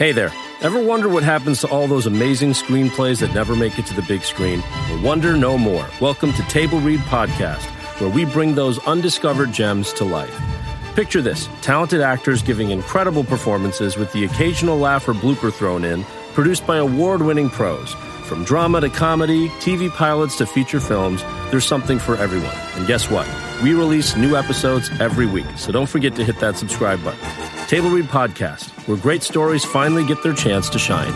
Hey there. Ever wonder what happens to all those amazing screenplays that never make it to the big screen? Well, wonder no more. Welcome to Table Read Podcast, where we bring those undiscovered gems to life. Picture this talented actors giving incredible performances with the occasional laugh or blooper thrown in, produced by award winning pros. From drama to comedy, TV pilots to feature films, there's something for everyone. And guess what? We release new episodes every week, so don't forget to hit that subscribe button. Table Read Podcast, where great stories finally get their chance to shine.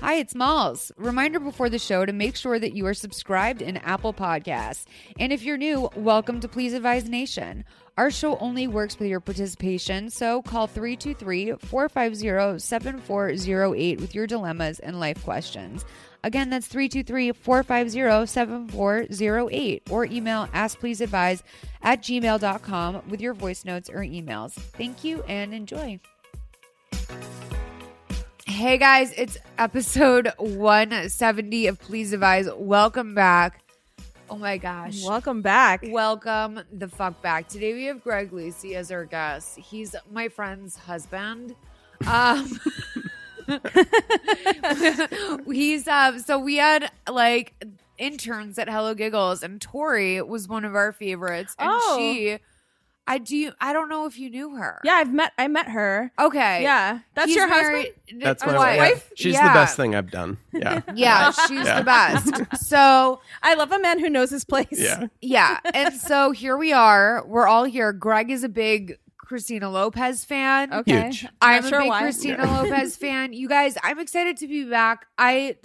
Hi, it's Malls. Reminder before the show to make sure that you are subscribed in Apple Podcasts. And if you're new, welcome to Please Advise Nation. Our show only works with your participation, so call 323 450 7408 with your dilemmas and life questions. Again, that's 323 450 7408 or email askpleaseadvise at gmail.com with your voice notes or emails. Thank you and enjoy. Hey guys, it's episode 170 of Please Advise. Welcome back. Oh my gosh. Welcome back. Welcome the fuck back. Today we have Greg Lucy as our guest. He's my friend's husband. Um he's um so we had like interns at Hello Giggles and Tori was one of our favorites and Oh. she I do I don't know if you knew her. Yeah, I've met I met her. Okay. Yeah. That's He's your married- That's uh, my wife. wife. She's Yeah. the best thing I've done. Yeah. Yeah, she's Yeah. the best. So I love a man who knows his place. Yeah. yeah, and so here we are. We're all here. Greg is a big Christina Lopez fan. Okay. Huge. I'm Not a sure big why. Christina Lopez fan. You guys, I'm excited to be back. I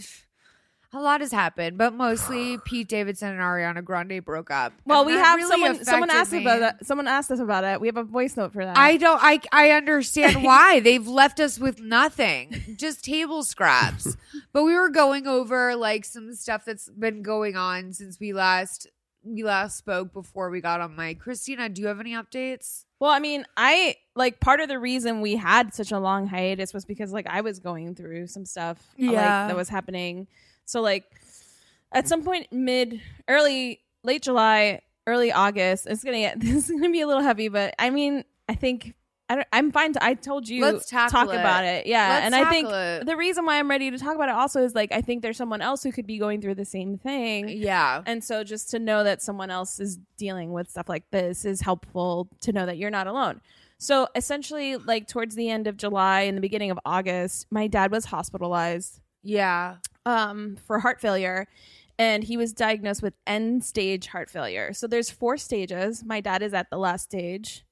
a lot has happened, but mostly Pete Davidson and Ariana Grande broke up. Well, we have really someone someone asked me. about that. Someone asked us about it. We have a voice note for that. I don't I I understand why. They've left us with nothing. Just table scraps. but we were going over like some stuff that's been going on since we last we last spoke before we got on mic. Christina, do you have any updates? Well, I mean, I like part of the reason we had such a long hiatus was because like I was going through some stuff like Yeah. that was happening. So like at some point mid early late July, early August, it's to get this is to be a little heavy, but I mean, I think I don't, I'm fine to I told you Let's talk it. about it. Yeah, Let's and I think it. the reason why I'm ready to talk about it also is like I think there's someone else who could be going through the same thing. Yeah. And so just to know that someone else is dealing with stuff like this is helpful to know that you're not alone. So essentially, like towards the end of July and the beginning of August, my dad was hospitalized Yeah. Um, for heart failure. And he was diagnosed with end stage heart failure. So there's four stages. My dad is at the last stage.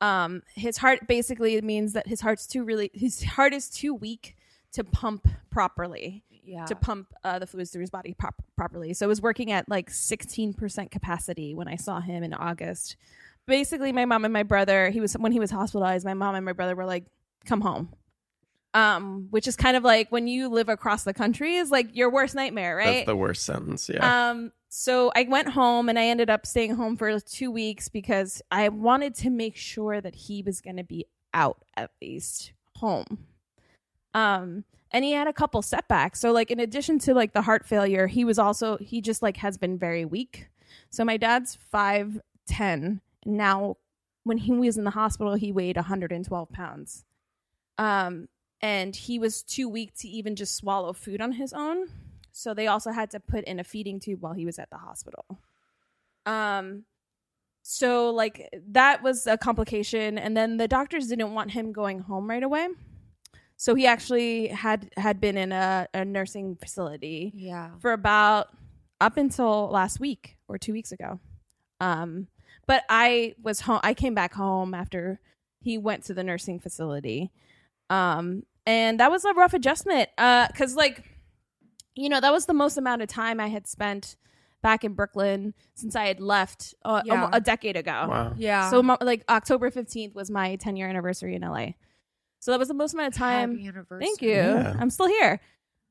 Um, his heart basically means that his heart's too really his heart is too weak to pump properly Yeah. to pump uh, the fluids through his body prop- properly. So it was working at like 16% capacity when I saw him in August. Basically, my mom and my brother, he was when he was hospitalized, my mom and my brother were like, "Come home." Um, which is kind of like when you live across the country is like your worst nightmare, right? That's the worst sentence. Yeah. Um, so I went home and I ended up staying home for two weeks because I wanted to make sure that he was going to be out at least home. Um, and he had a couple setbacks. So like in addition to like the heart failure, he was also he just like has been very weak. So my dad's five ten now. When he was in the hospital, he weighed 112 pounds. Um, and he was too weak to even just swallow food on his own. So they also had to put in a feeding tube while he was at the hospital. Um so like that was a complication and then the doctors didn't want him going home right away. So he actually had had been in a, a nursing facility Yeah. for about up until last week or 2 weeks ago. Um but I was home I came back home after he went to the nursing facility. Um and that was a rough adjustment uh cuz like you know that was the most amount of time I had spent back in Brooklyn since I had left uh, a- Yeah. a, decade ago. wow. Yeah. So mo- like October 15th was my 10 year anniversary in LA. So that was the most amount of time Happy anniversary. Thank you. Yeah. I'm still here.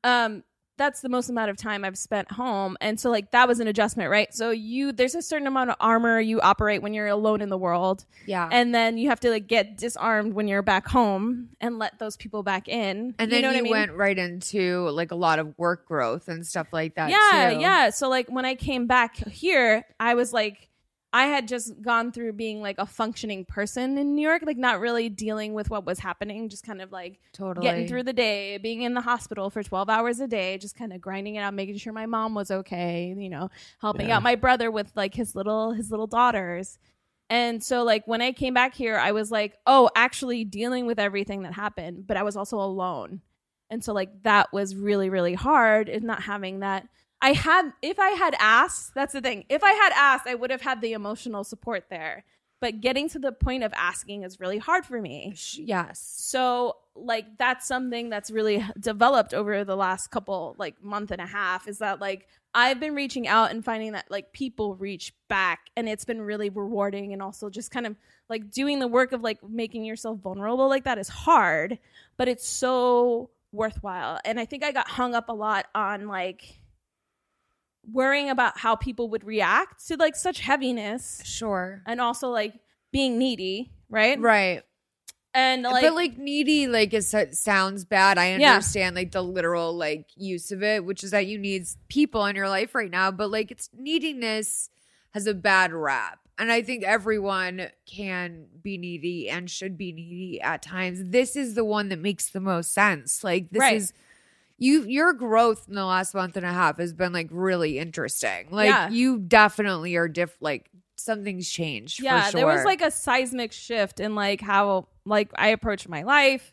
Um, that's the most amount of time I've spent home. And so like that was an adjustment, right? So you there's a certain amount of armor you operate when you're alone in the world. Yeah. And then you have to like get disarmed when you're back home and let those people back in. And You then know you I mean? went right into like a lot of work growth and stuff like that. yeah too. yeah so like when i came back here i was like I had just gone through being like a functioning person in New York, like not really dealing with what was happening, just kind of like Totally. getting through the day, being in the hospital for 12 hours a day, just kind of grinding it out, making sure my mom was okay, you know, helping Yeah. out my brother with like his little his little daughters. And so like when I came back here, I was like, "Oh, actually dealing with everything that happened, but I was also alone." And so like that was really really hard is not having that I had if I had asked, that's the thing. If I had asked, I would have had the emotional support there. But getting to the point of asking is really hard for me. Yes. So like that's something that's really developed over the last couple like month and a half is that like I've been reaching out and finding that like people reach back and it's been really rewarding and also just kind of like doing the work of like making yourself vulnerable like that is hard, but it's so worthwhile. And I think I got hung up a lot on like worrying about how people would react to like such heaviness Sure. and also like being needy, right? Right. And like, but like needy, like it uh, sounds bad. I Yeah. understand like the literal like use of it, which is that you need people in your life right now. But like it's neediness has a bad rap, and I think everyone can be needy and should be needy at times. This is the one that makes the most sense. Like this Right. is you your growth in the last month and a half has been like really interesting. Like Yeah. you definitely are diff like something's changed. yeah, for sure. there was like a seismic shift in like how like I approach my life,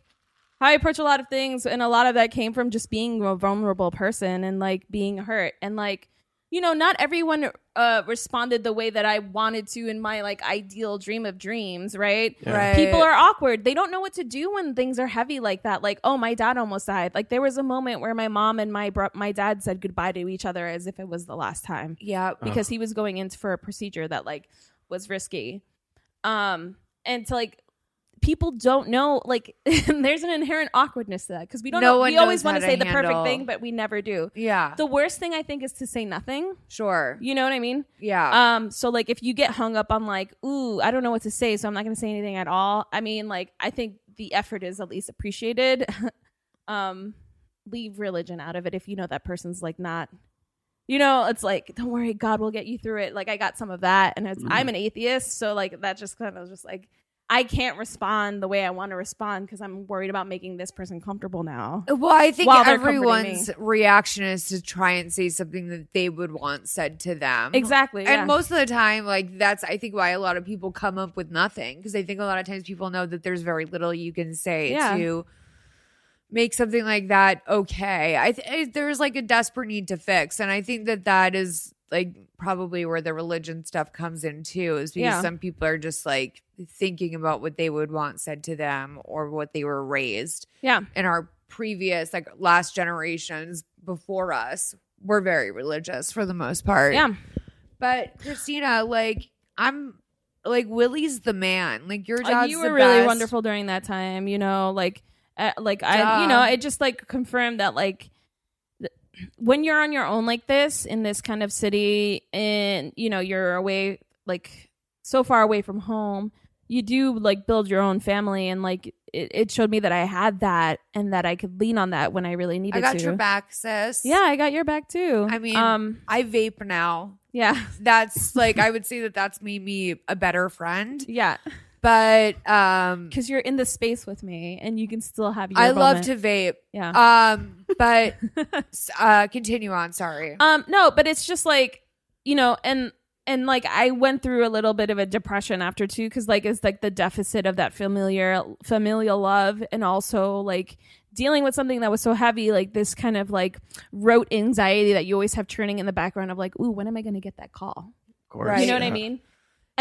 how I approach a lot of things, and a lot of that came from just being a vulnerable person and like being hurt and like you know not everyone uh responded the way that I wanted to in my like ideal dream of dreams, right? Yeah. right. People are awkward. They don't know what to do when things are heavy like that. Like, oh, my dad almost died. Like, there was a moment where my mom and my bro- my dad said goodbye to each other as if it was the last time yeah. because he was going in for a procedure that like was risky. Um, and to like people don't know like there's an inherent awkwardness to that because we don't No know. We always want to say to the perfect thing, but we never do. Yeah. The worst thing I think is to say nothing. sure. You know what I mean? Yeah. Um, so like if you get hung up on like, ooh, I don't know what to say, so I'm not gonna say anything at all. I mean, like I think the effort is at least appreciated. um, leave religion out of it if you know that person's like not you know, it's like, don't worry, God will get you through it. Like I got some of that and it's, I'm an atheist, so like that just kind of was just like I can't respond the way I want to respond because I'm worried about making this person comfortable now. Well, I think While they're comforting everyone's reaction is to try and say something that they would want said to them. Exactly. And yeah. most of the time, like that's I think why a lot of people come up with nothing because I think a lot of times people know that there's very little you can say Yeah. to make something like that okay. I, th- I there's like a desperate need to fix, and I think that that is like probably where the religion stuff comes in too, is because Yeah. some people are just like thinking about what they would want said to them or what they were raised yeah. in our previous like last generations before us were very religious for the most part. Yeah. But Christina, like I'm like Willie's the man. Like your Uh, dad's you the were really best. wonderful during that time you know like uh, like i you know it just like confirmed that like when you're on your own like this in this kind of city and you know you're away like so far away from home you do like build your own family and like it, it showed me that i had that and that i could lean on that when i really needed it. I got to your back, sis. yeah i got your back too I mean, um I vape now. yeah That's like I would say that that's made me a better friend. yeah But um because you're in the space with me and you can still have your I love moment. to vape. yeah Um but uh continue on, sorry. Um, no, but it's just like you know, and and like I went through a little bit of a depression after too, because like it's like the deficit of that familiar familial love, and also like dealing with something that was so heavy, like this kind of like rote anxiety that you always have churning in the background of like, ooh, when am I going to get that call? Of course. Right. You know what I mean?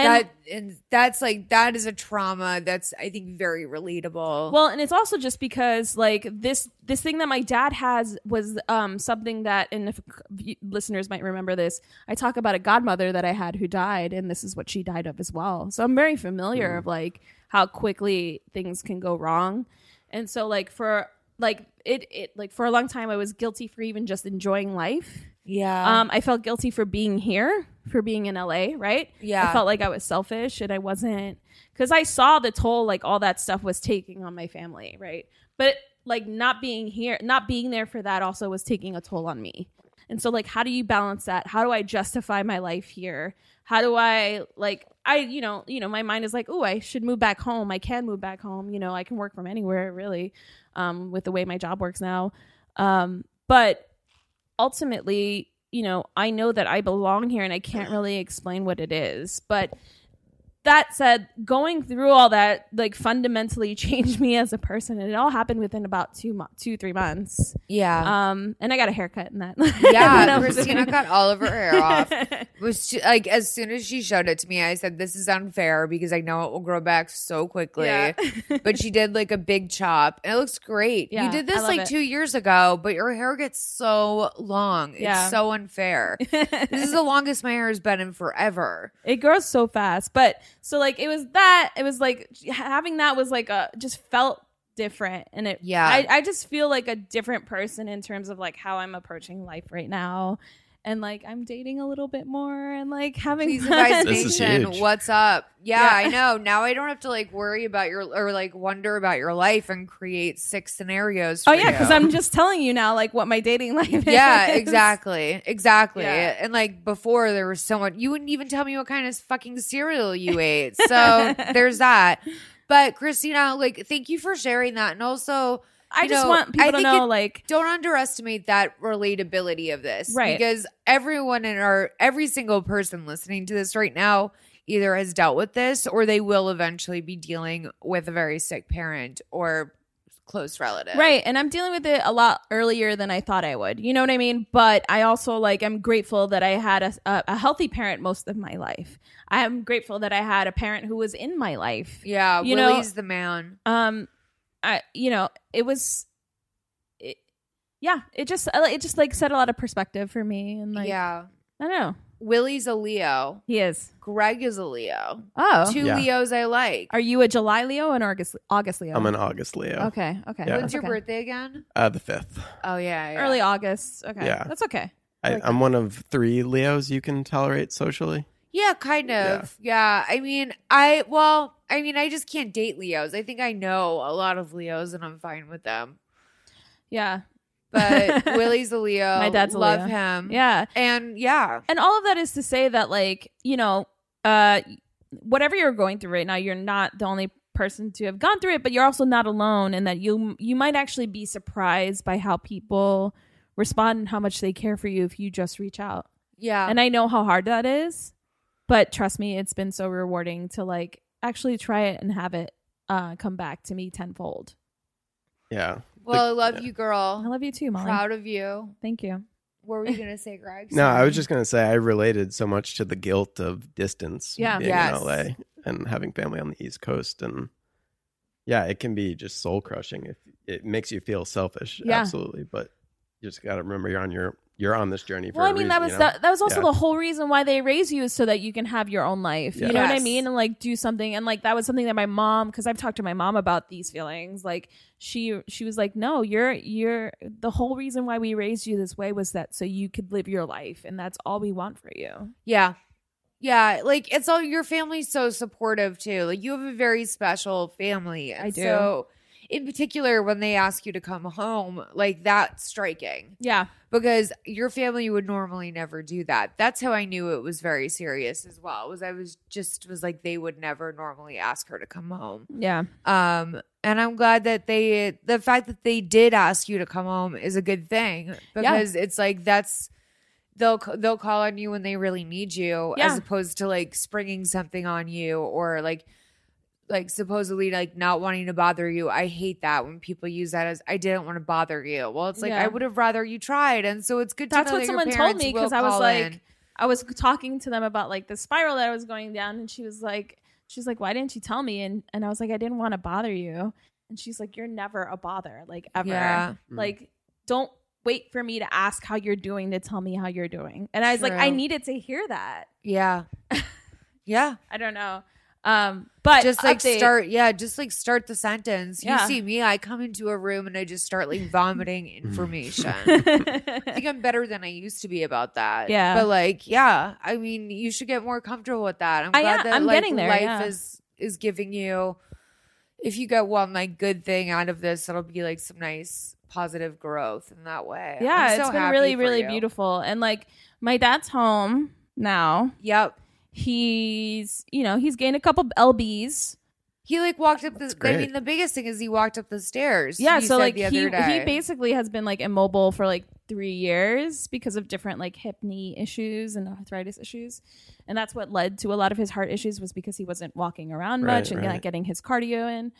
And that and that's like that is a trauma that's I think very relatable. Well, and it's also just because like this this thing that my dad has was um something that and if listeners might remember this, I talk about a godmother that I had who died and this is what she died of as well. So I'm very familiar of like how quickly things can go wrong. And so like for like it it like for a long time I was guilty for even just enjoying life. yeah. Um I felt guilty for being here, for being in LA, right? Yeah. I felt like I was selfish and I wasn't because I saw the toll like all that stuff was taking on my family, right? But like not being here, not being there for that also was taking a toll on me. And so like how do you balance that? How do I justify my life here? How do I like I you know, you know, my mind is like, "Oh, I should move back home. I can move back home. You know, I can work from anywhere really um with the way my job works now." Um but ultimately, you know, I know that I belong here and I can't really explain what it is. But that said, going through all that like fundamentally changed me as a person, and it all happened within about two, mo- two, three months. Yeah. Um, and I got a haircut in that. yeah, Christina cut all of her hair off. Was she, like as soon as she showed it to me, I said, "This is unfair because I know it will grow back so quickly." Yeah. but she did like a big chop, and it looks great. Yeah, you did this like it. two years ago, but your hair gets so long. Yeah. It's so unfair. this is the longest my hair has been in forever. it grows so fast but so like it was that it was like having that was like a just felt different and it Yeah. I, I just feel like a different person in terms of like how i'm approaching life right now and like i'm dating a little bit more and like having Please fun. advise This is nation. huge. What's up? Yeah, Yeah. I know. Now I don't have to like worry about your or like wonder about your life and create six scenarios. oh yeah because i'm just telling you now like what my dating life is yeah, exactly, exactly. Yeah. And like before, there was so much. You wouldn't even tell me what kind of fucking cereal you ate. So there's that. But Christina, like, thank you for sharing that, and also. I just know, want people to know it- like don't underestimate that relatability of this Right. because everyone in our every single person listening to this right now either has dealt with this or they will eventually be dealing with a very sick parent or close relative Right. And I'm dealing with it a lot earlier than I thought I would. You know what I mean? But I also like I'm grateful that I had a, a, a healthy parent most of my life. I am grateful that I had a parent who was in my life. yeah You know- willie's the man Um I you know, it was it, yeah, it just it just like set a lot of perspective for me and like yeah I don't know. willie's a leo He is. greg is a leo Oh, two Yeah. leos i like Are you a July Leo and August August Leo? I'm an August Leo. Okay, okay. Yeah. when's your okay. birthday again Uh, the fifth. oh yeah, yeah. Early August. Okay. Yeah. That's okay. I, like I'm one of three Leos you can tolerate socially. Yeah, kind of. Yeah. I mean, I, well, I mean, I just can't date Leos. I think I know a lot of Leos and I'm fine with them. Yeah. But Willie's a Leo. My dad's a Love Leo. him. Yeah. And yeah. and all of that is to say that like you know uh whatever you're going through right now you're not the only person to have gone through it but you're also not alone and that you you might actually be surprised by how people respond and how much they care for you if you just reach out Yeah. and i know how hard that is but trust me it's been so rewarding to like actually try it and have it uh come back to me tenfold Yeah. well, I love yeah. you, girl. i love you too molly Proud of you. thank you What were you going to say, Greg? No, I was just gonna say I related so much to the guilt of distance. Yeah. being Yes. in LA and having family on the East Coast, and yeah, it can be just soul crushing if it makes you feel selfish. Yeah. Absolutely, but you just got to remember you're on your you're on this journey. For well, I I mean, that was that, that was also Yeah. the whole reason why they raise you is so that you can have your own life. You know what I mean? And like do something. And like that was something that my mom, because I've talked to my mom about these feelings. Like she she was like, no, you're you're the whole reason why we raised you this way was that so you could live your life, and that's all we want for you. Yeah. Yeah, like it's all your family's so supportive too. Like you have a very special family. I do. So in particular when they ask you to come home, like that's striking. Yeah, Because your family would normally never do that. That's how I knew it was very serious as well. Was I was just was like they would never normally ask her to come home. yeah, Um and I'm glad that they the fact that they did ask you to come home is a good thing because it's like that's they'll they'll call on you when they really need you Yeah. as opposed to like springing something on you or like like supposedly like not wanting to bother you. I hate that when people use that as I didn't want to bother you. Well, it's like Yeah. I would have rather you tried, and so it's good to That's what that someone your told me because I was like, in. I was talking to them about like the spiral that I was going down, and she was like, she's like, why didn't you tell me? And and I was like, I didn't want to bother you. And she's like, you're never a bother, like ever. Yeah. Mm. Like, don't wait for me to ask how you're doing to tell me how you're doing. And I was like, I needed to hear that. yeah, yeah. I don't know. Um, but just like update- start yeah just like start the sentence Yeah. you see me i come into a room and i just start like vomiting information i think i'm better than i used to be about that Yeah. but like yeah i mean you should get more comfortable with that i'm I glad am- that I'm like getting there, life yeah. is is giving you if you get one like good thing out of this, it'll be like some nice positive growth in that way. Yeah, I'm so it's been happy really, really you. beautiful. And like my dad's home now. Yep. He's, you know, he's gained a couple lbs. He like walked up the. I great. mean, the biggest thing is he walked up the stairs. Yeah, you so said like the he other day. he basically has been like immobile for like three years because of different like hip knee issues and arthritis issues, and that's what led to a lot of his heart issues was because he wasn't walking around Right, much and right. not getting his cardio in.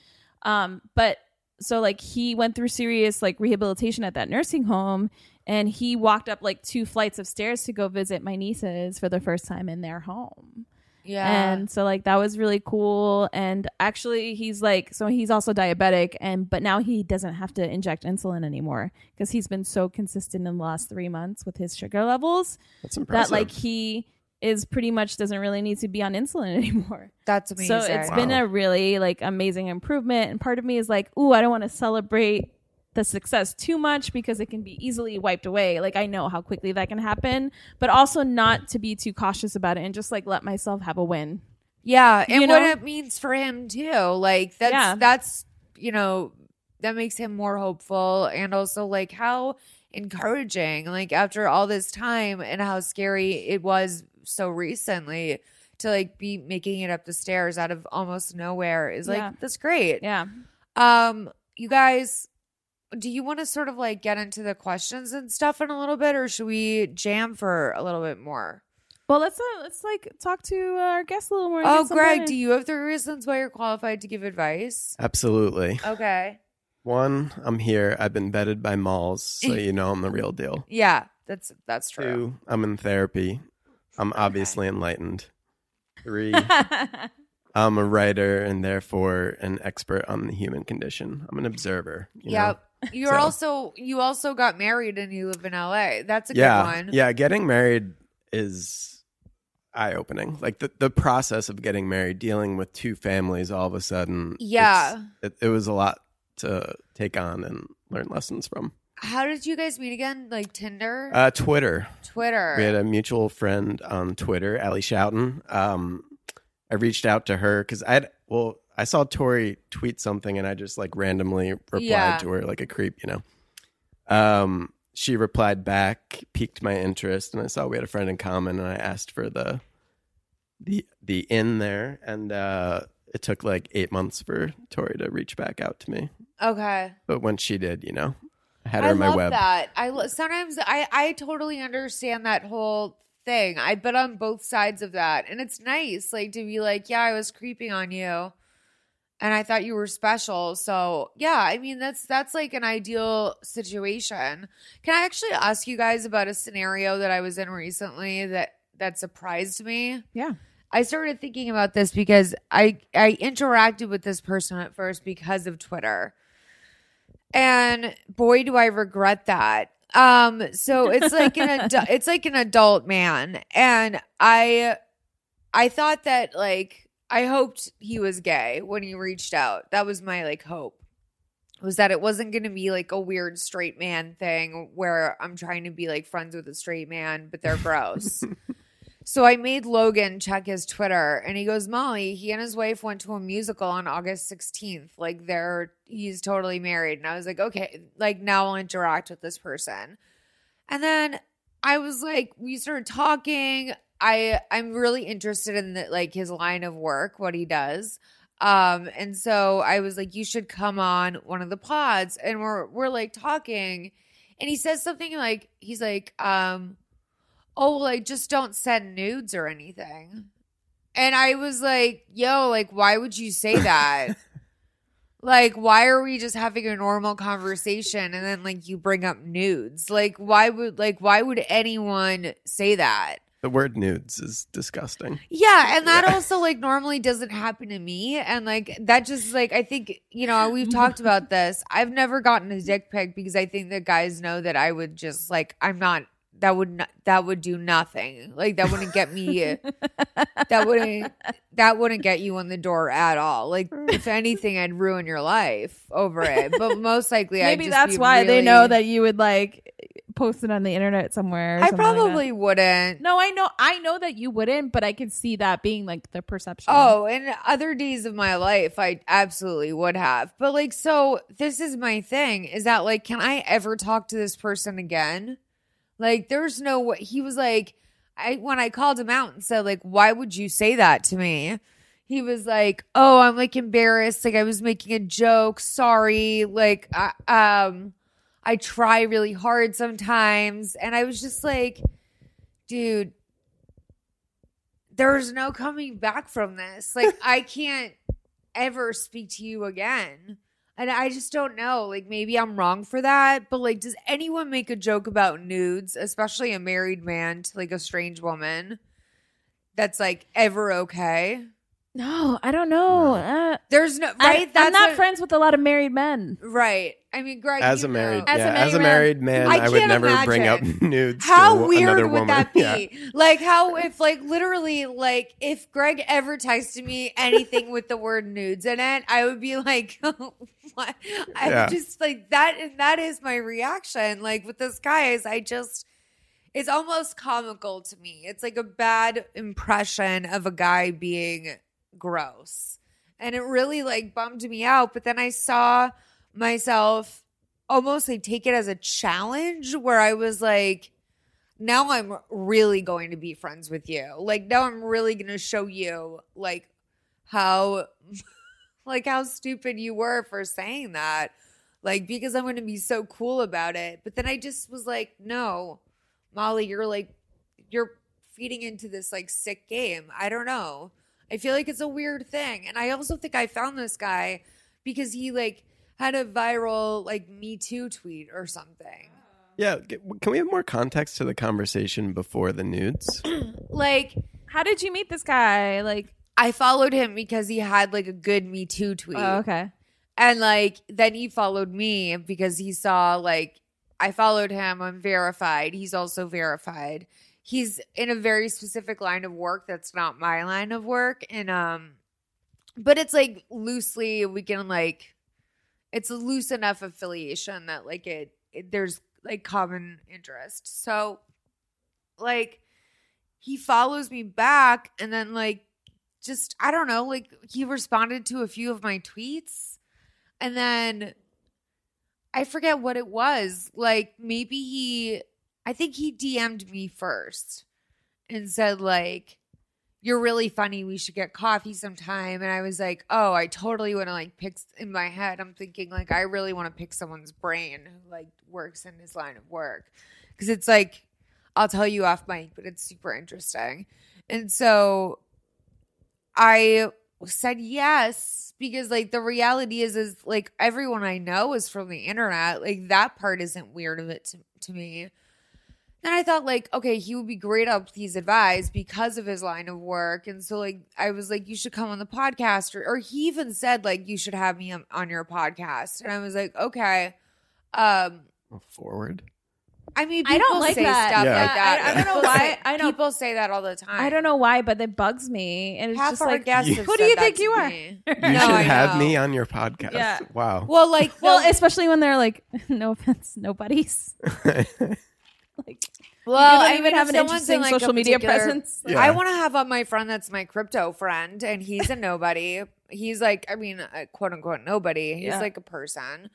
Um, but so like he went through serious like rehabilitation at that nursing home, and he walked up like two flights of stairs to go visit my nieces for the first time in their home. yeah. And so like that was really cool. And actually he's like so he's also diabetic and but now he doesn't have to inject insulin anymore because he's been so consistent in the last three months with his sugar levels That's impressive. that like he is pretty much doesn't really need to be on insulin anymore. That's amazing. So it's Wow. been a really like amazing improvement. And part of me is like, ooh, I don't want to celebrate the success too much because it can be easily wiped away. Like I know how quickly that can happen, but also not to be too cautious about it and just like let myself have a win. Yeah, and You what it means for him too. Like that's Yeah. that's you know that makes him more hopeful and also like how encouraging like after all this time and how scary it was so recently to like be making it up the stairs out of almost nowhere is like Yeah. that's great. Yeah. Um you guys do you want to sort of like get into the questions and stuff in a little bit or should we jam for a little bit more? Well, let's uh, let's like talk to uh, our guest a little more. Oh, Greg, do you have three reasons why you're qualified to give advice? Absolutely. Okay. One, I'm here. I've been vetted by malls, so you know I'm the real deal. Yeah, that's that's true. Two, I'm in therapy. I'm obviously enlightened. Three, I'm a writer and therefore an expert on the human condition. I'm an observer. You know? Yep. You're So- also you also got married and you live in LA. That's a yeah, good one. yeah. Getting married is eye opening. Like the the process of getting married, dealing with two families, all of a sudden. Yeah. it, it was a lot to take on and learn lessons from. How did you guys meet again? Like Tinder, Uh, Twitter. Twitter. We had a mutual friend on Twitter, Allie Shouten. Um, I reached out to her because I had well, I saw Tori tweet something and I just like randomly replied Yeah. to her like a creep, you know. Um, she replied back, piqued my interest, and I saw we had a friend in common, and I asked for the the the in there, and uh, it took like eight months for Tori to reach back out to me, okay. but when she did, you know, had her I on my love web. that. I lo- sometimes I I totally understand that whole thing. I've been on both sides of that, and it's nice, like to be like, yeah, I was creeping on you, and I thought you were special. So yeah, I mean that's that's like an ideal situation. Can I actually ask you guys about a scenario that I was in recently that that surprised me? Yeah. I started thinking about this because I I interacted with this person at first because of Twitter. And boy do I regret that. Um so it's like an adu- it's like an adult man and I I thought that like I hoped he was gay when he reached out. That was my like hope. Was that it wasn't going to be like a weird straight man thing where I'm trying to be like friends with a straight man but they're gross. So I made Logan check his Twitter and he goes, Molly, he and his wife went to a musical on August 16th. Like they're he's totally married. And I was like, okay, like now I'll interact with this person. And then I was like, we started talking. I I'm really interested in the, like his line of work, what he does. Um, and so I was like, you should come on one of the pods. And we're we're like talking, and he says something like, he's like, um, oh, like just don't send nudes or anything. And I was like, yo, like, why would you say that? like, why are we just having a normal conversation and then like you bring up nudes? Like, why would like why would anyone say that? The word nudes is disgusting. Yeah, and that Yeah. also like normally doesn't happen to me, and like that just like I think you know we've talked about this. I've never gotten a dick pic because I think that guys know that I would just like I'm not that would not, that would do nothing. Like that wouldn't get me. that wouldn't that wouldn't get you in the door at all. Like if anything, I'd ruin your life over it. But most likely, I'd Maybe that's why they know that you would like post it on the internet somewhere. I something like probably wouldn't. No, I know, I know that you wouldn't, but I could see that being like the perception. Oh, in other days of my life, I absolutely would have. But like, so this is my thing is that like, can I ever talk to this person again? Like, there's no way. He was like, I when I called him out and said like, why would you say that to me? He was like, oh, I'm like embarrassed. Like I was making a joke. Sorry. Like, I, um, I try really hard sometimes, and I was just like, dude there's no coming back from this. Like I can't ever speak to you again. And I just don't know. Like maybe I'm wrong for that, but like does anyone make a joke about nudes, especially a married man to like a strange woman? That's like ever okay? no, I don't know. Uh, There's no I, right. That's I'm not what- friends with a lot of married men. Right. I mean, Greg, As a married, know. As a yeah, as a married married man, I I, would can't never bring up imagine. nudes. How to weird another would woman. that be? Yeah. Like how if like literally like if Greg ever texted me anything with the word nudes in it, I would be like, what? I Yeah. just like that, and that is my reaction. Like with this guy is I just. It's almost comical to me. It's like a bad impression of a guy being gross. And it really like bummed me out. But then I saw myself almost like take it as a challenge where I was like, now I'm really going to be friends with you. Like now I'm really going to show you like how like how stupid you were for saying that. Like because I'm going to be so cool about it. But then I just was like, no. Molly, you're like you're feeding into this like sick game. I don't know. I feel like it's a weird thing. And I also think I found this guy because he like had a viral like Me Too tweet or something. Yeah, can we have more context to the conversation before the nudes? Like How did you meet this guy? Like, I followed him because he had like a good Me Too tweet. oh, okay. And like then he followed me because he saw like I followed him, I'm verified. He's also verified. He's in a very specific line of work that's not my line of work. And um but it's like loosely we can like it's a loose enough affiliation that like it, it there's like common interest. So like he follows me back and then like just I don't know, like he responded to a few of my tweets and then I forget what it was. Like maybe he I think he DM'd me first and said like you're really funny. We should get coffee sometime. And I was like, oh, I totally want to like pick in my head. I'm thinking like I really want to pick someone's brain who like works in his line of work because it's like I'll tell you off mic, but it's super interesting. And so I said yes because like the reality is is like everyone I know is from the internet. Like that part isn't weird of it to, to me. Then I thought like, okay, he would be great at Please Advise because of his line of work. And so like I was like, you should come on the podcast or, or he even said like you should have me on, on your podcast. And I was like, okay. Um Forward. I mean, I don't like say that. stuff Yeah. like that. I- I don't know why. I know- people say that all the time. I don't know why, but it bugs me. And it's Half just like, guests You- who do you think you are? me. You No, should I have know. me on your podcast. Yeah. Wow. Well, like, well, especially when they're like, no offense, nobody's. Like, well, you don't I even mean, have if an interesting like, a social media presence. Yeah. I want to have on my friend that's my crypto friend, and he's a nobody. he's like, I mean, a quote unquote nobody. He's Yeah. like a person.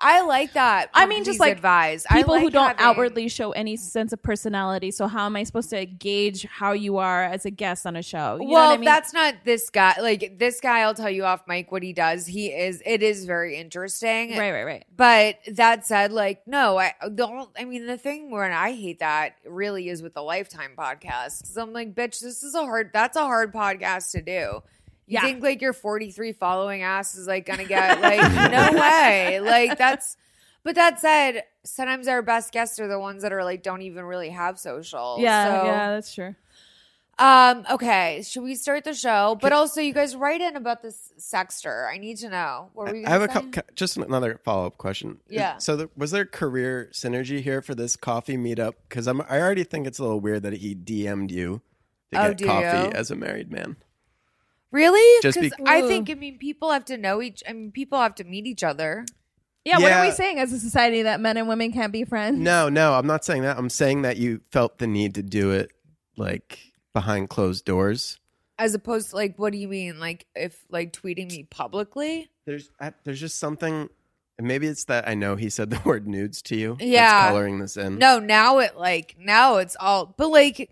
I like that. I mean, just like advise I People who don't having- outwardly show any sense of personality. So how am I supposed to gauge how you are as a guest on a show? You know well, what I mean? that's not this guy. Like this guy, I'll tell you off mic what he does. He is. It is very interesting. right, right, right. But that said, like, no, I don't. I mean, the thing where I hate that really is with the Lifetime podcast. Because I'm like, bitch, this is a hard, that's a hard podcast to do. You Yeah. think like your 43 following ass is like gonna get, like, no way. Like, that's, but that said, sometimes our best guests are the ones that are like, don't even really have social. Yeah, So, yeah, that's true. Um, okay. Should we start the show? But also, you guys write in about this sexter. I need to know. What were you I have a gonna cou- say? cou- just another follow up question. Yeah. So there, was there career synergy here for this coffee meetup? Because I'm I already think it's a little weird that he DM'd you to Oh, get coffee you? as a married man. Really? Just Because be- I think I mean people have to know each. I mean people have to meet each other. Yeah, what are we saying as a society that men and women can't be friends? No, no, I'm not saying that. I'm saying that you felt the need to do it like behind closed doors. As opposed to like, what do you mean? Like if like tweeting me publicly? There's I, there's just something. and Maybe it's that I know he said the word nudes to you. that's Yeah. coloring this in. No, now it like now it's all but like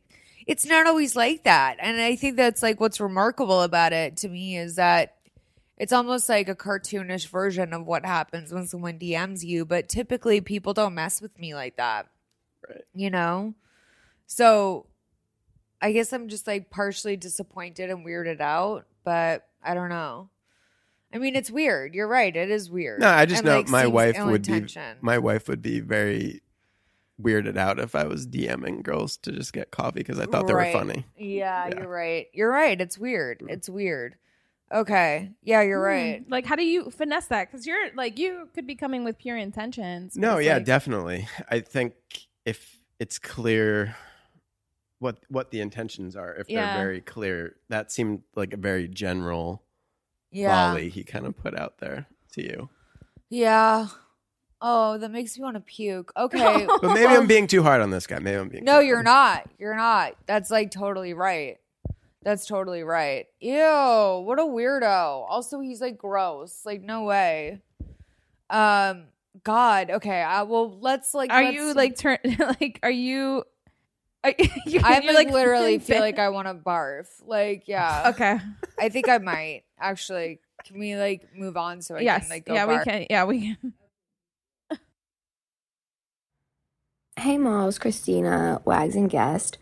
it's not always like that. And I think that's like what's remarkable about it to me is that it's almost like a cartoonish version of what happens when someone DMs you, but typically people don't mess with me like that. Right. You know? So I guess I'm just like partially disappointed and weirded out, but I don't know. I mean, it's weird. You're right. It is weird. No, I just And, know like, my wife would be my wife would be very weirded out if I was DMing girls to just get coffee because I thought they Right. were funny. Yeah, Yeah. you're right. You're right. It's weird. Mm. It's weird. Okay. Yeah, you're hmm. right. Like, how do you finesse that? Because you're like, you could be coming with pure intentions. No, yeah, like- definitely. I think if it's clear what what the intentions are, if Yeah. they're very clear, that seemed like a very general Yeah. volley he kind of put out there to you. Yeah. Oh, that makes me want to puke. Okay. But maybe I'm being too hard on this guy. Maybe I'm being no, too you're hard. not. You're not. That's like totally right. That's totally right. Ew, what a weirdo. Also, he's like gross. Like, no way. Um, God. Okay. I well, let's like. Are let's- you like turn like? Are you? I you're, like literally feel like I want to barf. Like, yeah. Okay. I think I might actually. Can we like move on so I yes. can like go yeah, barf? we can. Yeah, we can. Hey, Malls, Christina, Wags, and Guest.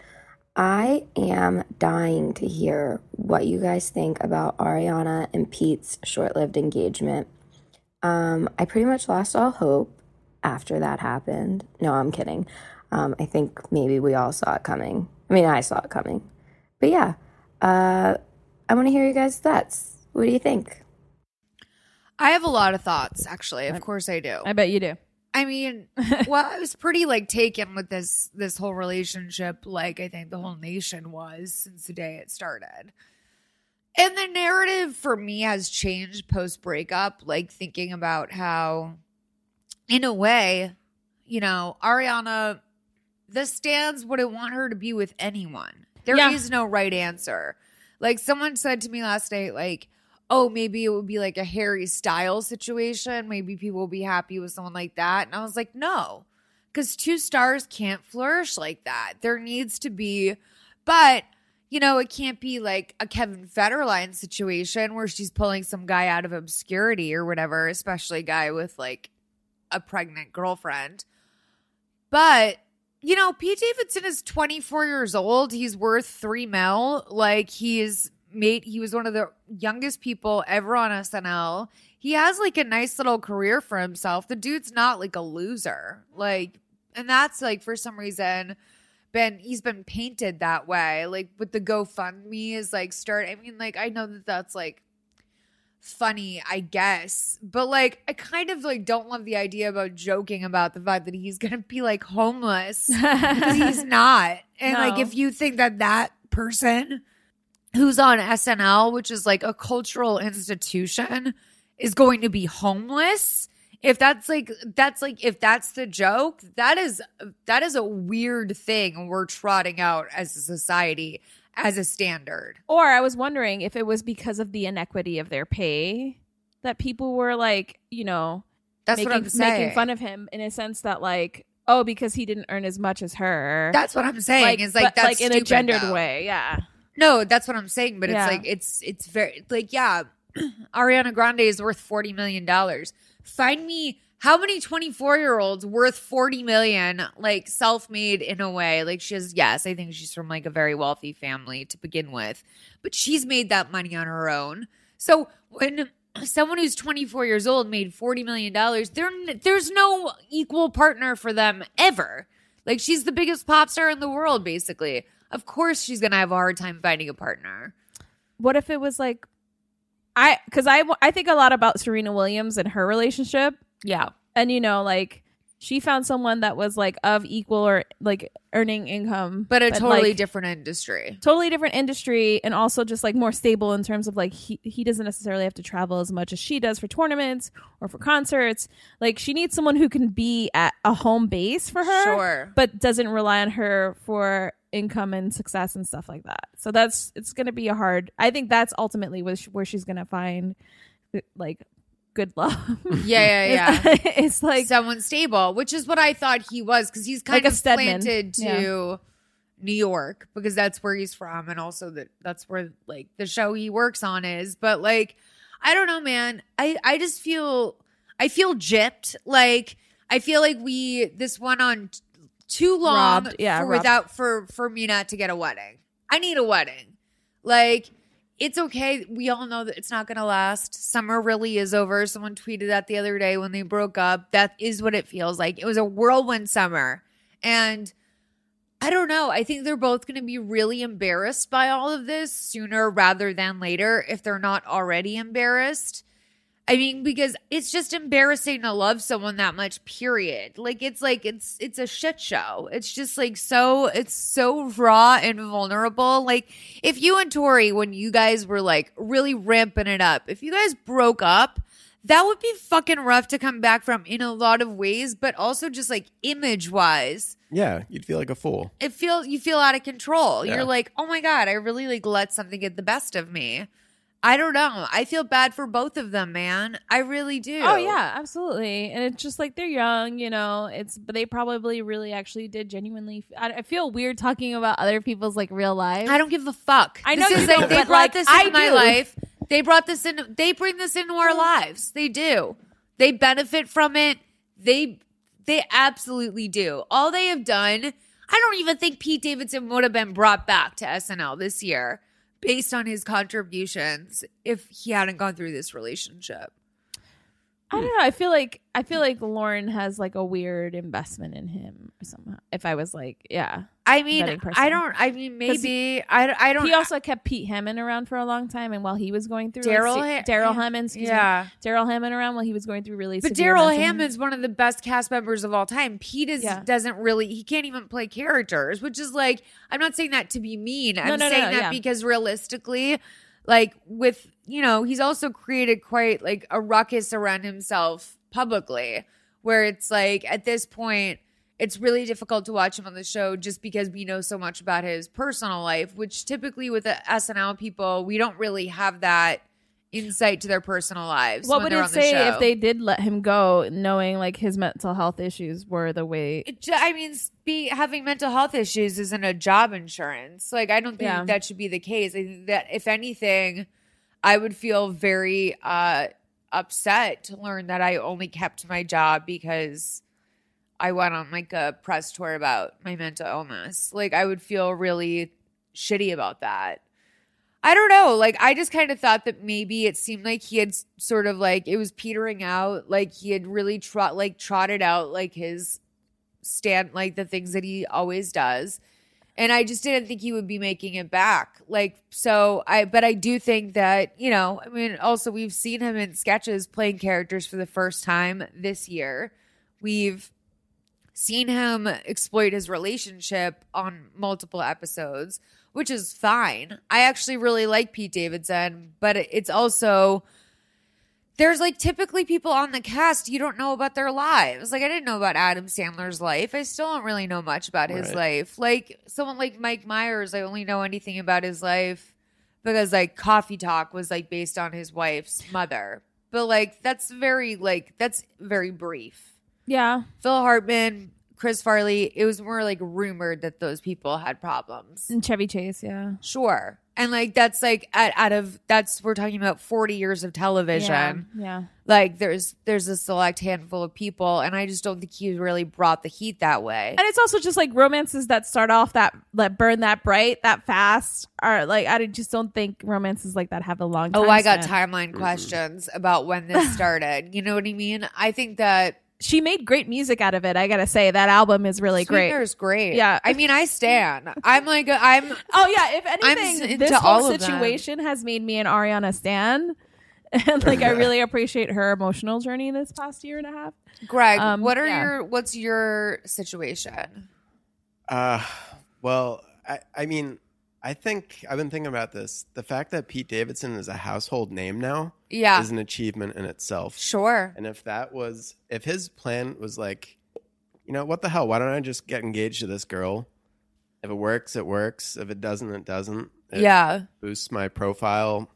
I am dying to hear what you guys think about Ariana and Pete's short lived engagement. Um, I pretty much lost all hope after that happened. No, I'm kidding. Um, I think maybe we all saw it coming. I mean, I saw it coming. But yeah, uh, I want to hear you guys' thoughts. What do you think? I have a lot of thoughts, actually. Of course, I do. I bet you do. I mean, well, I was pretty like taken with this this whole relationship, like I think the whole nation was since the day it started. And the narrative for me has changed post breakup, like thinking about how, in a way, you know, Ariana, the stands wouldn't want her to be with anyone. There is Yeah. no right answer. Like someone said to me last night, like, oh, maybe it would be like a Harry Styles situation. Maybe people will be happy with someone like that. And I was like, no, because two stars can't flourish like that. There needs to be, but you know, it can't be like a Kevin Federline situation where she's pulling some guy out of obscurity or whatever, especially a guy with like a pregnant girlfriend. But you know, Pete Davidson is 24 years old. He's worth three mil. Like he's made, he was one of the youngest people ever on SNL. He has like a nice little career for himself. The dude's not like a loser. Like, and that's like for some reason been he's been painted that way. Like with the GoFundMe is like start. I mean, like I know that that's like funny, I guess. But like I kind of like don't love the idea about joking about the fact that he's gonna be like homeless because he's not. And like if you think that that person who's on SNL, which is like a cultural institution, is going to be homeless, if that's like that's like if that's the joke, that is that is a weird thing we're trotting out as a society as a standard. Or I was wondering if it was because of the inequity of their pay that people were like, you know, That's making, what I'm saying. making fun of him in a sense that like, oh, because he didn't earn as much as her. That's what I'm saying. like, is like but, that's like in a gendered though. way. Yeah. No, that's what I'm saying. But Yeah. it's like it's it's very like yeah, Ariana Grande is worth forty million dollars. Find me how many 24 year olds worth 40 million like self-made in a way like she has yes i think she's from like a very wealthy family to begin with but she's made that money on her own so when someone who's 24 years old made 40 million dollars there there's no equal partner for them ever like she's the biggest pop star in the world basically of course she's gonna have a hard time finding a partner What if it was like, I, because I, I think a lot about Serena Williams and her relationship. yeah And, you know, like, she found someone that was like of equal or like earning income, but a totally like, different industry. totally different industry and also just like more stable in terms of like he, he doesn't necessarily have to travel as much as she does for tournaments or for concerts like she needs someone who can be at a home base for her Sure. but doesn't rely on her for income and success and stuff like that so that's it's gonna be a hard i think that's ultimately where, she's gonna find uh, like good love Yeah, yeah, yeah. it's like someone stable, which is what I thought he was because he's kind Like of planted to Yeah. New York because that's where he's from, and also that that's where like the show he works on is. But like, I don't know, man. I I just feel I feel gypped. Like I feel like we this one on too long Robbed. Yeah, for, without for for me not to get a wedding. I need a wedding. Like it's okay. We all know that it's not going to last. Summer really is over. Someone tweeted that the other day when they broke up. That is what it feels like. It was a whirlwind summer. And I don't know. I think they're both going to be really embarrassed by all of this sooner rather than later if they're not already embarrassed. I mean, because it's just embarrassing to love someone that much, period. Like it's like it's it's a shit show. It's just like so it's so raw and vulnerable. Like if you and Tori, when you guys were like really ramping it up, if you guys broke up, that would be fucking rough to come back from in a lot of ways, but also just like image wise. Yeah, you'd feel like a fool. It feel you feel out of control. Yeah. You're like, oh my God, I really like let something get the best of me. I don't know. I feel bad for both of them, man. I really do. Oh yeah, absolutely. And it's just like they're young, you know. It's but they probably really actually did genuinely. I, I feel weird talking about other people's like real life. I don't give a fuck. I know This is like, they brought like, this I into my do. life. They brought this in. They bring this into our lives. They do. They benefit from it. They they absolutely do. All they have done. I don't even think Pete Davidson would have been brought back to SNL this year based on his contributions if he hadn't gone through this relationship. I don't know. I feel like I feel like Lorne has like a weird investment in him somehow. If I was like, yeah, I mean. I don't. I mean, maybe I. I don't. he also kept Pete Hammond around for a long time, and while he was going through Darrell Ha- Darrell Hammond, excuse yeah. Darrell Hammond around while he was going through really. But severe Darrell mental- Hammond's one of the best cast members of all time. Pete is Yeah. doesn't really he can't even play characters, which is like I'm not saying that to be mean. I'm no, no, saying that yeah. because realistically, like with you know, he's also created quite like a ruckus around himself publicly, where it's like at this point it's really difficult to watch him on the show just because we know so much about his personal life, which typically with the SNL people, we don't really have that insight to their personal lives. What would it say show. if they did let him go, knowing like his mental health issues were the way? It I mean, be having mental health issues isn't a job insurance. Like, I don't think Yeah. that should be the case. I think that if anything, I would feel very uh, upset to learn that I only kept my job because I went on like a press tour about my mental illness. Like, I would feel really shitty about that. I don't know. Like, I just kind of thought that maybe it seemed like he had sort of like it was petering out. Like he had really trot like trotted out like his stand like the things that he always does. And I just didn't think he would be making it back. Like, so I, but I do think that, you know, I mean, also we've seen him in sketches playing characters for the first time this year. We've seen him exploit his relationship on multiple episodes, which is fine. I actually really like Pete Davidson, but it's also there's like typically people on the cast you don't know about their lives. Like I didn't know about Adam Sandler's life. I still don't really know much about his Right. life. Like someone like Mike Myers, I only know anything about his life because like Coffee Talk was like based on his wife's mother. But like that's very like that's very brief. Yeah, Phil Hartman, Chris Farley, it was more like rumored that those people had problems. and Chevy Chase. Yeah, Sure. And like that's like out, out of that's we're talking about 40 years of television. yeah, yeah. Like there's there's a select handful of people and I just don't think he really brought the heat that way. And it's also just like romances that start off that that burn that bright that fast are like I just don't think romances like that have a long. Oh, I got span. timeline questions about when this started. you know what I mean? I think that She made great music out of it. I gotta say that album is really great. Sweetener's great. Yeah. I mean, I stand. I'm like I'm Oh yeah, if I'm anything, into this all whole of them. situation has made me and Ariana stan. and like I really appreciate her emotional journey this past year and a half. Greg, Um, what are yeah. your what's your situation? Uh, well, I, I mean, I think I've been thinking about this. The fact that Pete Davidson is a household name now Yeah, is an achievement in itself. sure. And if that was, if his plan was like, you know, what the hell? Why don't I just get engaged to this girl? If it works, it works. If it doesn't, it doesn't. It Yeah, boosts my profile.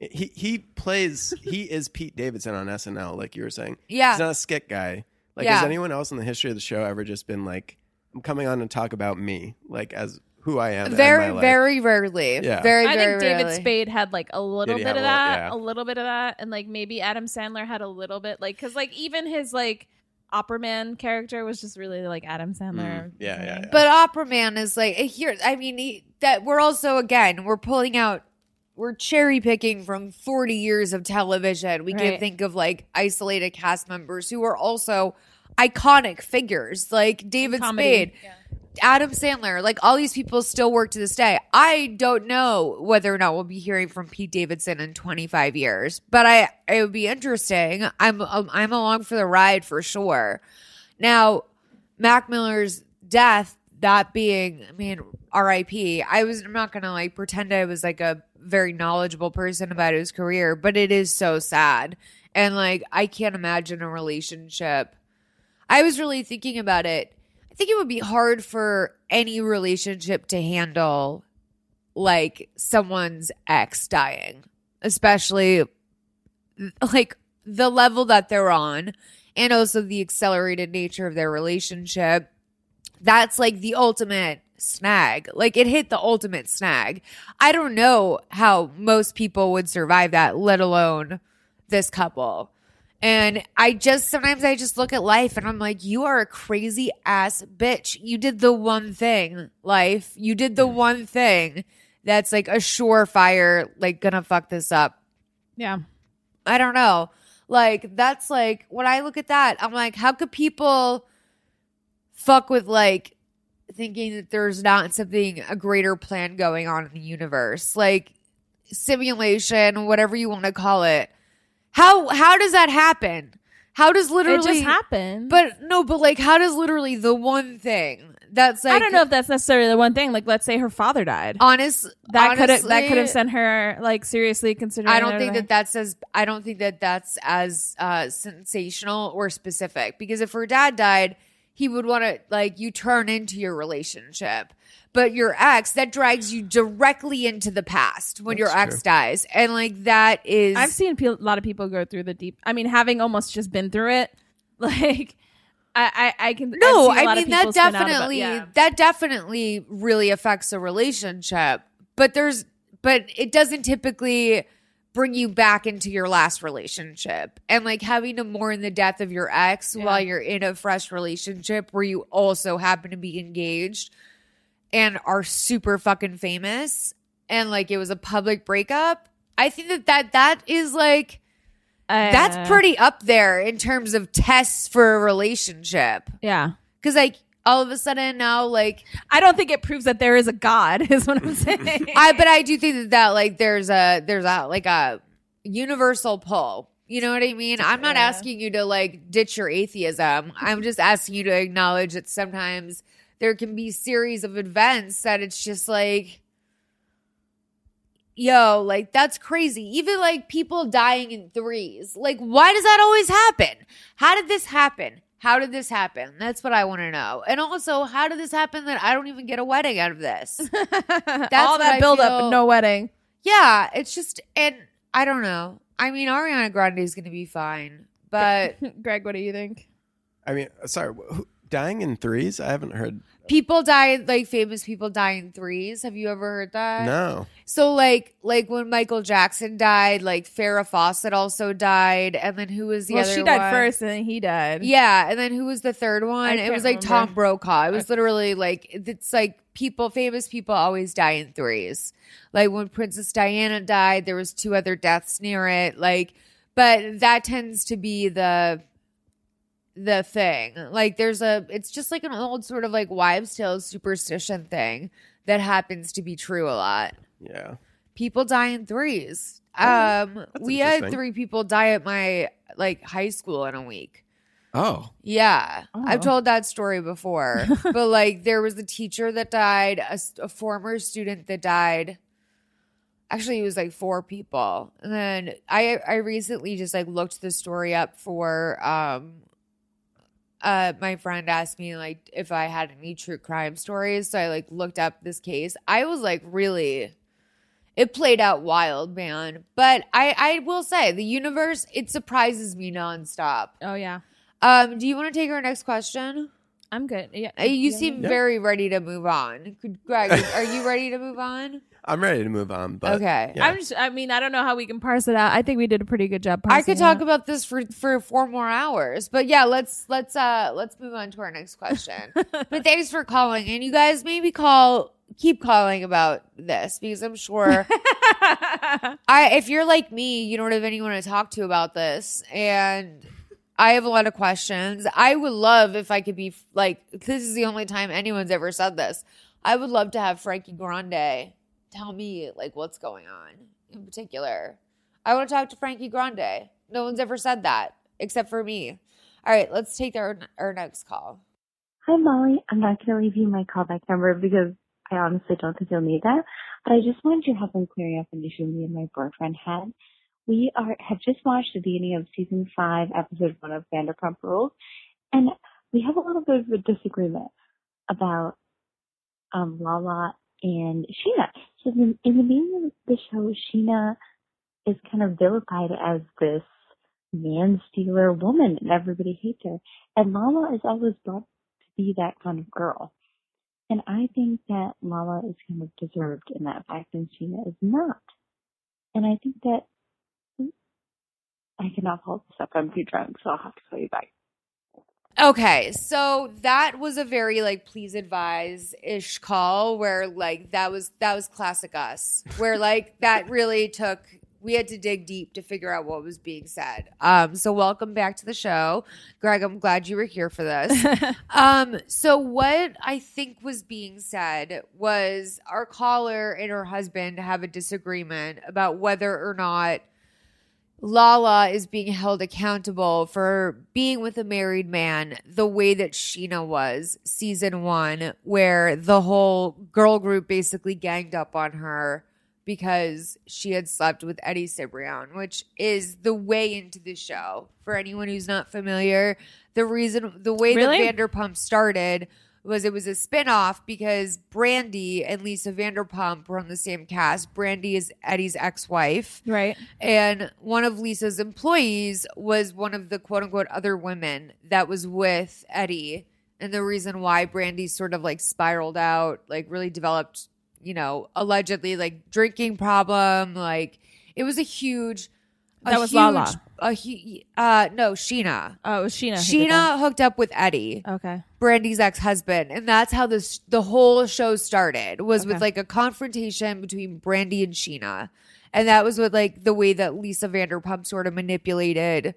He he plays. he is Pete Davidson on SNL, like you were saying. yeah. He's not a skit guy. Like, Yeah. has anyone else in the history of the show ever just been like, I'm coming on to talk about me, like as who I am? very, my life? very rarely. Yeah. Very, I very think David rarely. Spade had like a little Did he bit have of a little- that, yeah. a little bit of that, and like maybe Adam Sandler had a little bit, like because like even his like opera man character was just really like Adam Sandler. Mm, yeah, yeah, yeah. But Opera Man is like here. I mean, he, that we're also again we're pulling out. We're cherry picking from 40 years of television. We can Right. think of like isolated cast members who are also iconic figures, like David Comedy. Spade, Adam Sandler. Like all these people still work to this day. I don't know whether or not we'll be hearing from Pete Davidson in 25 years, but I it would be interesting. I'm um, I'm along for the ride for sure. Now, Mac Miller's death, that being, I mean, R.I.P. I was, I'm not gonna like pretend I was like a very knowledgeable person about his career, but it is so sad. And like, I can't imagine a relationship. I was really thinking about it. I think it would be hard for any relationship to handle like someone's ex dying, especially like the level that they're on and also the accelerated nature of their relationship. That's like the ultimate snag. Like it hit the ultimate snag. I don't know how most people would survive that, let alone this couple. And I just sometimes I just look at life and I'm like, you are a crazy ass bitch. You did the one thing, life. You did the one thing that's like a surefire, like gonna fuck this up. yeah. I don't know. Like that's like when I look at that, I'm like, how could people fuck with like thinking that there's not something a greater plan going on in the universe? Like simulation, whatever you want to call it. How how does that happen? How does literally it just happened. But no, but like how does literally the one thing that's like I don't know if that's necessarily the one thing. Like, let's say her father died. honest that could have that could have sent her like seriously considering. I don't think that that's as I don't think that that's as uh, sensational or specific because if her dad died, he would want to like you turn into your relationship. But your ex that drags you directly into the past when your That's ex dies, and like that is I've seen pe- a lot of people go through the deep. I mean, having almost just been through it, like I, I, I can. No. seen a I lot of mean that people spin out about- definitely yeah. that definitely really affects a relationship. But there's but it doesn't typically bring you back into your last relationship and like having to mourn the death of your ex Yeah. while you're in a fresh relationship where you also happen to be engaged and are super fucking famous and like it was a public breakup i think that that that is like Uh, that's pretty up there in terms of tests for a relationship Yeah, because like all of a sudden now like I don't think it proves that there is a God. Is what I'm saying. I but I do think that that like there's a there's a like a universal pull. You know what I mean? I'm not asking you to like ditch your atheism. I'm just asking you to acknowledge that sometimes there can be series of events that it's just like yo, like that's crazy. Even like people dying in threes. Like why does that always happen? How did this happen? How did this happen? That's what I want to know. And also, how did this happen that I don't even get a wedding out of this? All that I build up, and no wedding. Yeah, it's just and I don't know. I mean, Ariana Grande is going to be fine, but Greg, what do you think? I mean, sorry, who, dying in threes? I haven't heard. people die like famous people die in threes. Have you ever heard that? No. So like like when Michael Jackson died, like Farrah Fawcett also died, and then who was the one? well, other? she died one? first, and then he died. Yeah, and then who was the third one? I It was can't like Tom. Brokaw. It was literally like it's like people, famous people, always die in threes. Like when Princess Diana died, there was two other deaths near it. Like, but that tends to be the the thing. Like, there's a. It's just like an old sort of like wives' tale superstition thing that happens to be true a lot Yeah. people die in threes. Um, we had three people die at my like high school in a week. Oh, Yeah, I've Oh. told that story before. but like, there was a teacher that died, a former student that died. Actually, it was like four people, and then I I recently just like looked the story up for um. Uh, my friend asked me like if I had any true crime stories, so I like looked up this case. I was like really, it played out wild, man. But I I will say the universe it surprises me nonstop. Oh yeah, Um, do you want to take our next question? I'm good. Yeah, Uh, You yeah, seem Yeah. very ready to move on. Greg, are you ready to move on? I'm ready to move on. But Okay. yeah. I'm just. I mean, I don't know how we can parse it out. I think we did a pretty good job. I could talk out. about this for for four more hours, but yeah, let's let's uh let's move on to our next question. but thanks for calling, and you guys maybe call keep calling about this because I'm sure I if you're like me, you don't have anyone to talk to about this, and I have a lot of questions. I would love if I could be like this is the only time anyone's ever said this. I would love to have Frankie Grande tell me like what's going on in particular. I want to talk to Frankie Grande. No one's ever said that except for me. All right, let's take our our next call. Hi, Molly. I'm not going to leave you my callback number because I honestly don't think you'll need that. But I just wanted your help in clearing up an issue me and my boyfriend had. We are have just watched the beginning of season five, episode one of Vanderpump Rules, and we have a little bit of a disagreement about um Lala and Scheana. In, in the beginning of the show, Scheana is kind of vilified as this man stealer woman, and everybody hates her. And Lala is always brought to be that kind of girl. And I think that Lala is kind of deserved in that fact, and Scheana is not. And I think that I cannot hold this up. I'm too drunk, so I'll have to call you back. Okay, so that was a very like please advise ish call where like that was that was classic us where like that really took we had to dig deep to figure out what was being said. Um so welcome back to the show. Greg, I'm glad you were here for this. um so what I think was being said was our caller and her husband have a disagreement about whether or not Lala is being held accountable for being with a married man the way that Scheana was season one, where the whole girl group basically ganged up on her because she had slept with Eddie Cibrian, which is the way into the show. For anyone who's not familiar, the reason, the way Really? that Vanderpump started was it was a spinoff because Brandi and Lisa Vanderpump were on the same cast. Brandi is Eddie's ex-wife. right. And one of Lisa's employees was one of the quote unquote other women that was with Eddie. And the reason why Brandi sort of like spiraled out, like really developed, you know, allegedly like drinking problem. Like it was a huge, a That was huge, Lala. A hu- uh, no, Scheana. Oh, it was Scheana. who did Scheana hooked up with Eddie. Okay. Brandi's ex-husband, and that's how this the whole show started. Was with Okay. like a confrontation between Brandi and Scheana, and that was with like the way that Lisa Vanderpump sort of manipulated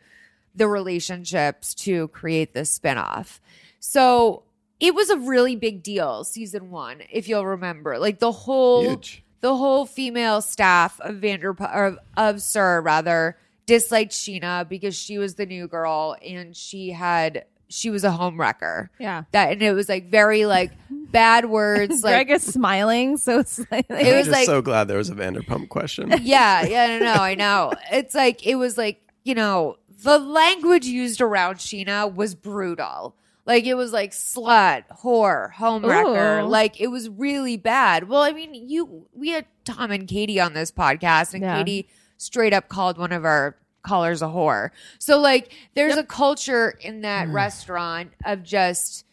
the relationships to create this spinoff. So it was a really big deal, season one, if you'll remember. Like the whole Huge. The whole female staff of Vanderpump or of SUR rather disliked Scheana because she was the new girl and she had she was a home wrecker. Yeah. That and it was like very like bad words like Greg is smiling, so it's like It was just like- so glad there was a Vanderpump question. yeah, yeah, no, no, I know. It's like it was like you know the language used around Scheana was brutal. Like it was like slut, whore, homewrecker. Ooh. Like it was really bad. Well, I mean, you we had Tom and Katie on this podcast, and Yeah. Katie straight up called one of our callers a whore. So like there's a culture in that Mm. restaurant of just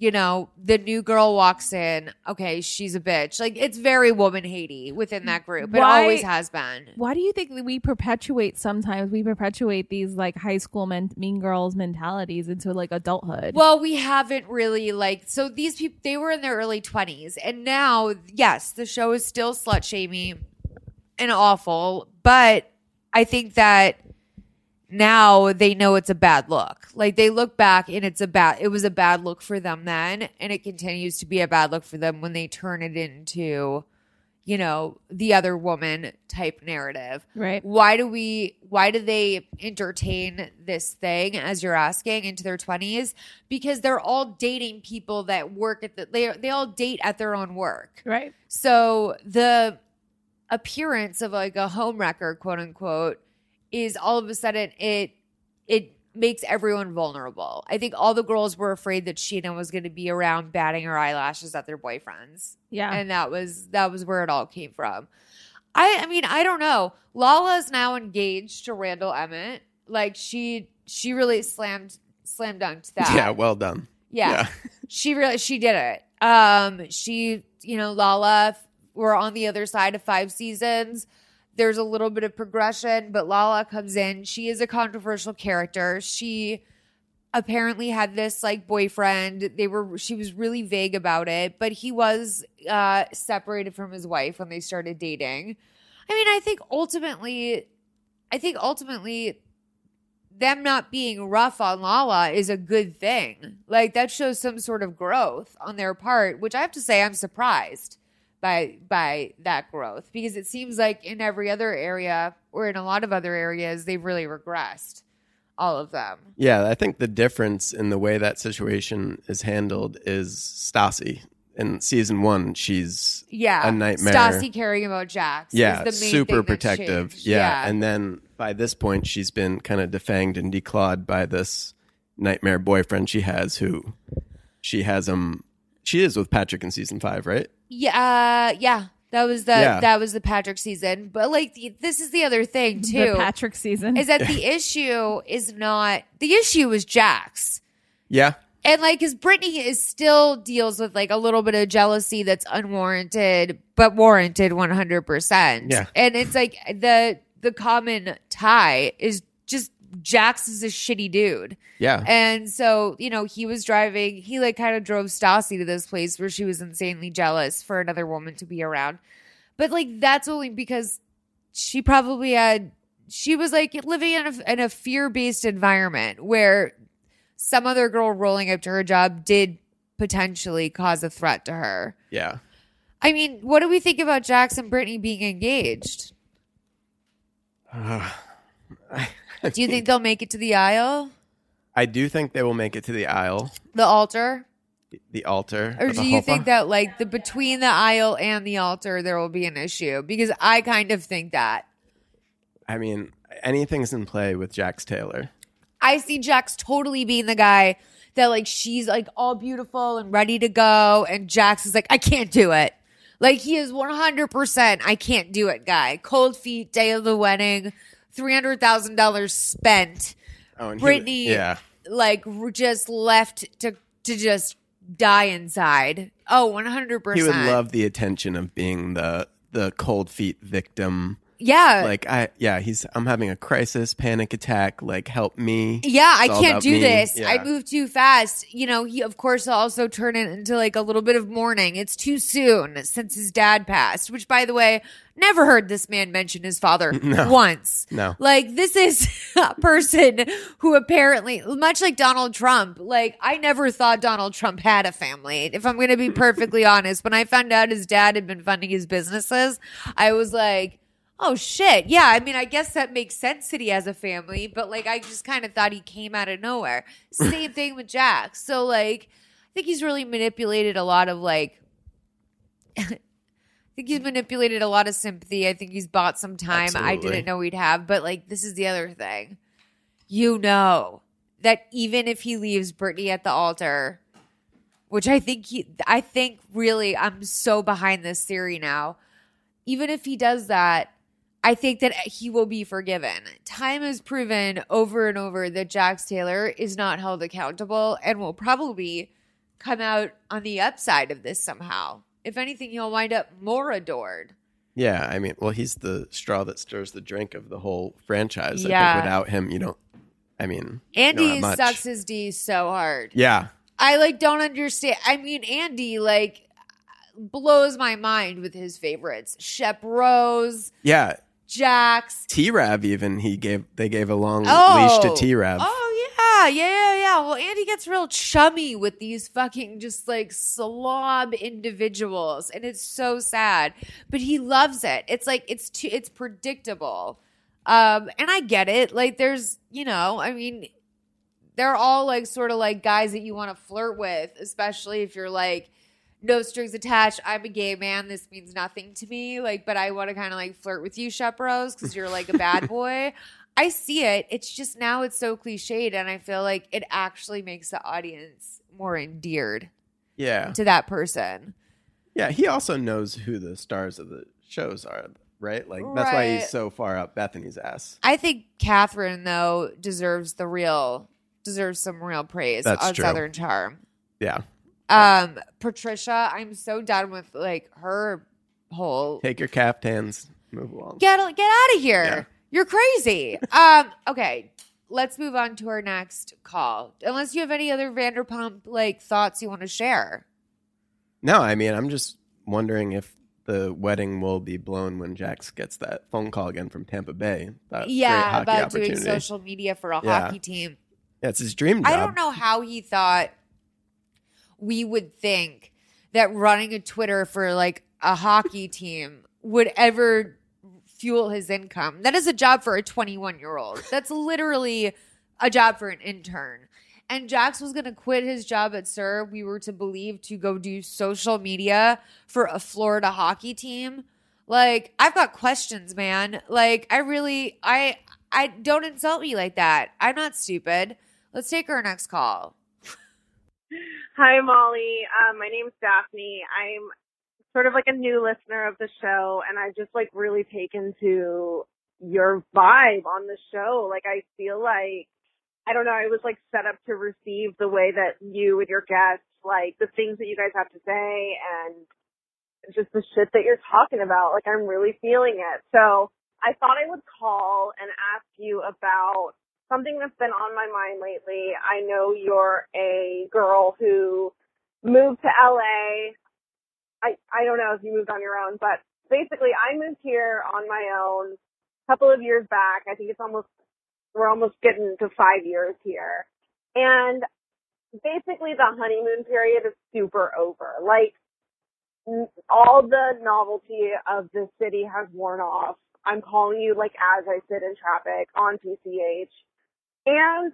you know, the new girl walks in, okay, she's a bitch. Like it's very woman hatey within that group. It always has been. Why do you think that we perpetuate sometimes we perpetuate these like high school men- mean girls mentalities into like adulthood? Well, we haven't really like so these people they were in their early 20s and now yes, the show is still slut shaming and awful, but I think that now they know it's a bad look. Like they look back and it's a bad it was a bad look for them then and it continues to be a bad look for them when they turn it into you know, the other woman type narrative. Right. Why do we why do they entertain this thing as you're asking into their 20s? Because they're all dating people that work at the they they all date at their own work. Right. So the appearance of like a home wrecker, quote unquote, is all of a sudden it it makes everyone vulnerable. I think all the girls were afraid that Scheana was going to be around batting her eyelashes at their boyfriends, Yeah. and that was that was where it all came from. I I mean I don't know. Lala is now engaged to Randall Emmett. Like she she really slammed slam dunked that. Yeah, well done. Yeah. She really she did it. Um she, you know, Lala we're on the other side of 5 seasons. There's a little bit of progression, but Lala comes in. She is a controversial character. She apparently had this like boyfriend. They were she was really vague about it, but he was uh separated from his wife when they started dating. I mean, I think ultimately I think ultimately them not being rough on Lala is a good thing. Like that shows some sort of growth on their part, which I have to say I'm surprised by by that growth because it seems like in every other area or in a lot of other areas they've really regressed all of them. Yeah, I think the difference in the way that situation is handled is Stassi. In season one, she's Yeah. a nightmare. Stassi caring about Jax. yeah, is the main super protective. changed. Yeah. and then by this point, she's been kind of defanged and declawed by this nightmare boyfriend she has, who she has him. She is with Patrick in season five, right? Yeah, uh, yeah. That was the Yeah. that was the Patrick season. But like the, this is the other thing The too. Patrick season. is that the issue is not the issue is Jax. Yeah, And like, cause Brittany is still deals with like a little bit of jealousy that's unwarranted, but warranted 100%. Yeah. And it's like the, the common tie is just Jax is a shitty dude. yeah, And so, you know, he was driving, he like kind of drove Stassi to this place where she was insanely jealous for another woman to be around. But like, that's only because she probably had, she was like living in a, in a fear based environment where some other girl rolling up to her job did potentially cause a threat to her. yeah. I mean, what do we think about Jax and Brittany being engaged? Do you think they'll make it to the aisle, I do think they will make it to the aisle, the altar? the altar. Or do you think that like the between the aisle and the altar there will be an issue? Because I kind of think that. I mean, anything's in play with Jax Taylor. I see Jax totally being the guy that like she's like all beautiful and ready to go and Jax is like I can't do it. Like he is 100% I can't do it guy. Cold feet day of the wedding, $300,000 spent. Oh, and he- yeah, like just left to to just die inside. Oh, 100%. he would love the attention of being the the cold feet victim. Yeah. Like I, yeah, he's. I'm having a crisis, panic attack. Like help me. Yeah, I can't do me. this. Yeah. I move too fast. You know, he of course will also turn it into like a little bit of mourning. It's too soon since his dad passed, which by the way, never heard this man mention his father once. No. Like this is a person who apparently much like Donald Trump, like I never thought Donald Trump had a family. If I'm going to be perfectly honest, when I found out his dad had been funding his businesses, I was like, Oh shit. Yeah. I mean, I guess that makes sense that he has a family, but like, I just kind of thought he came out of nowhere. Same thing with Jack. So, like, I think he's really manipulated a lot of like, I think he's manipulated a lot of sympathy. I think he's bought some time I didn't know he'd have. But like, this is the other thing. You know that even if he leaves Brittany at the altar, which I think he, I think really, I'm so behind this theory now. Even if he does that, I think that he will be forgiven. Time has proven over and over that Jax Taylor is not held accountable and will probably come out on the upside of this somehow. If anything, he'll wind up more adored. Yeah, I mean, well, he's the straw that stirs the drink of the whole franchise. I Yeah. think without him, you don't. I mean, Andy sucks his D so hard. Yeah, I like don't understand. I mean, Andy like blows my mind with his favorites: Shep Rose, yeah. Jax. T Rav even he gave they gave a long Oh, leash to T Rav. Oh yeah, yeah, yeah, Yeah, well, Andy gets real chummy with these fucking just like slob individuals, and it's so sad. But he loves it. It's like it's too it's predictable. Um, and I get it. Like there's, you know, I mean, they're all like sort of like guys that you want to flirt with, especially if you're like no strings attached. I'm a gay man. This means nothing to me. Like, but I want to kind of like flirt with you, Shep Rose, because you're like a bad boy. I see it. It's just now it's so cliched, and I feel like it actually makes the audience more endeared Yeah. to that person. Yeah. He also knows who the stars of the shows are, right? Like that's why he's so far up Bethenny's ass. I think Kathryn though deserves the real deserves some real praise That's on true. Southern Charm. Yeah. Um, Patricia, I'm so done with like her whole Take your caftans, move along. get get out of here. Yeah. You're crazy. um, okay, let's move on to our next call. Unless you have any other Vanderpump like thoughts you want to share. No, I mean, I'm just wondering if the wedding will be blown when Jax gets that phone call again from Tampa Bay. That yeah, about doing social media for a Yeah. hockey team. Yeah, his dream job. I don't know how he thought we would think that running a Twitter for like a hockey team would ever fuel his income. That is a job for a 21 year old. That's literally a job for an intern. And Jax was going to quit his job at SUR, we were to believe, to go do social media for a Florida hockey team. Like, I've got questions, man. Like, I really, I, I don't insult me like that. I'm not stupid. Let's take our next call. Hi, Molly. Um, my name's Daphne. I'm sort of like a new listener of the show, and I've just like really taken to your vibe on the show. Like, I feel like, I don't know, I was like set up to receive the way that you and your guests, like the things that you guys have to say and just the shit that you're talking about. Like, I'm really feeling it. So I thought I would call and ask you about something that's been on my mind lately. I know you're a girl who moved to LA. I I don't know if you moved on your own, but basically I moved here on my own a couple of years back. I think it's almost we're almost getting to 5 years here. And basically the honeymoon period is super over. Like all the novelty of the city has worn off. I'm calling you like as I sit in traffic on PCH. And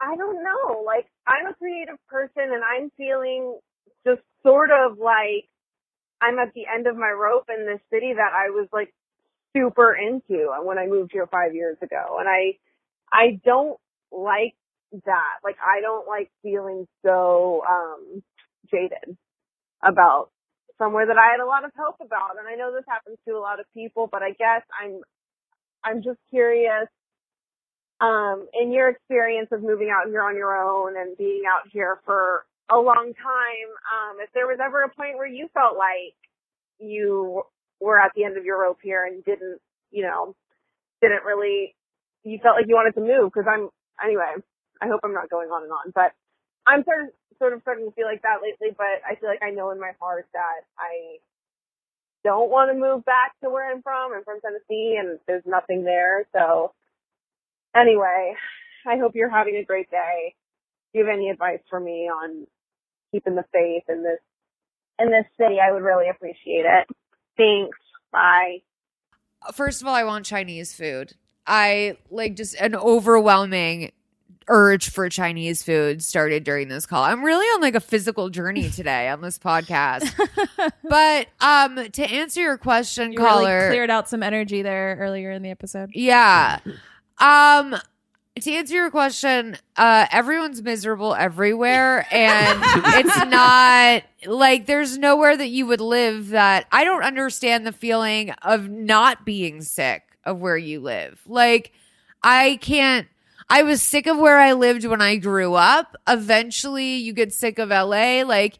I don't know, like I'm a creative person and I'm feeling just sort of like I'm at the end of my rope in this city that I was like super into when I moved here five years ago. And I, I don't like that. Like I don't like feeling so, um, jaded about somewhere that I had a lot of hope about. And I know this happens to a lot of people, but I guess I'm, I'm just curious um, in your experience of moving out here on your own and being out here for a long time, um, if there was ever a point where you felt like you were at the end of your rope here and didn't, you know, didn't really, you felt like you wanted to move because I'm, anyway, I hope I'm not going on and on, but I'm sort of, sort of starting to feel like that lately, but I feel like I know in my heart that I don't want to move back to where I'm from. I'm from Tennessee and there's nothing there. So anyway, I hope you're having a great day. Do you have any advice for me on keeping the faith in this in this city? I would really appreciate it. Thanks. Bye. First of all, I want Chinese food. I like just an overwhelming urge for Chinese food started during this call. I'm really on like a physical journey today on this podcast. but um to answer your question, You really caller, cleared out some energy there earlier in the episode. yeah. Um to answer your question, uh everyone's miserable everywhere and it's not like there's nowhere that you would live that I don't understand the feeling of not being sick of where you live. Like I can't I was sick of where I lived when I grew up. Eventually you get sick of LA like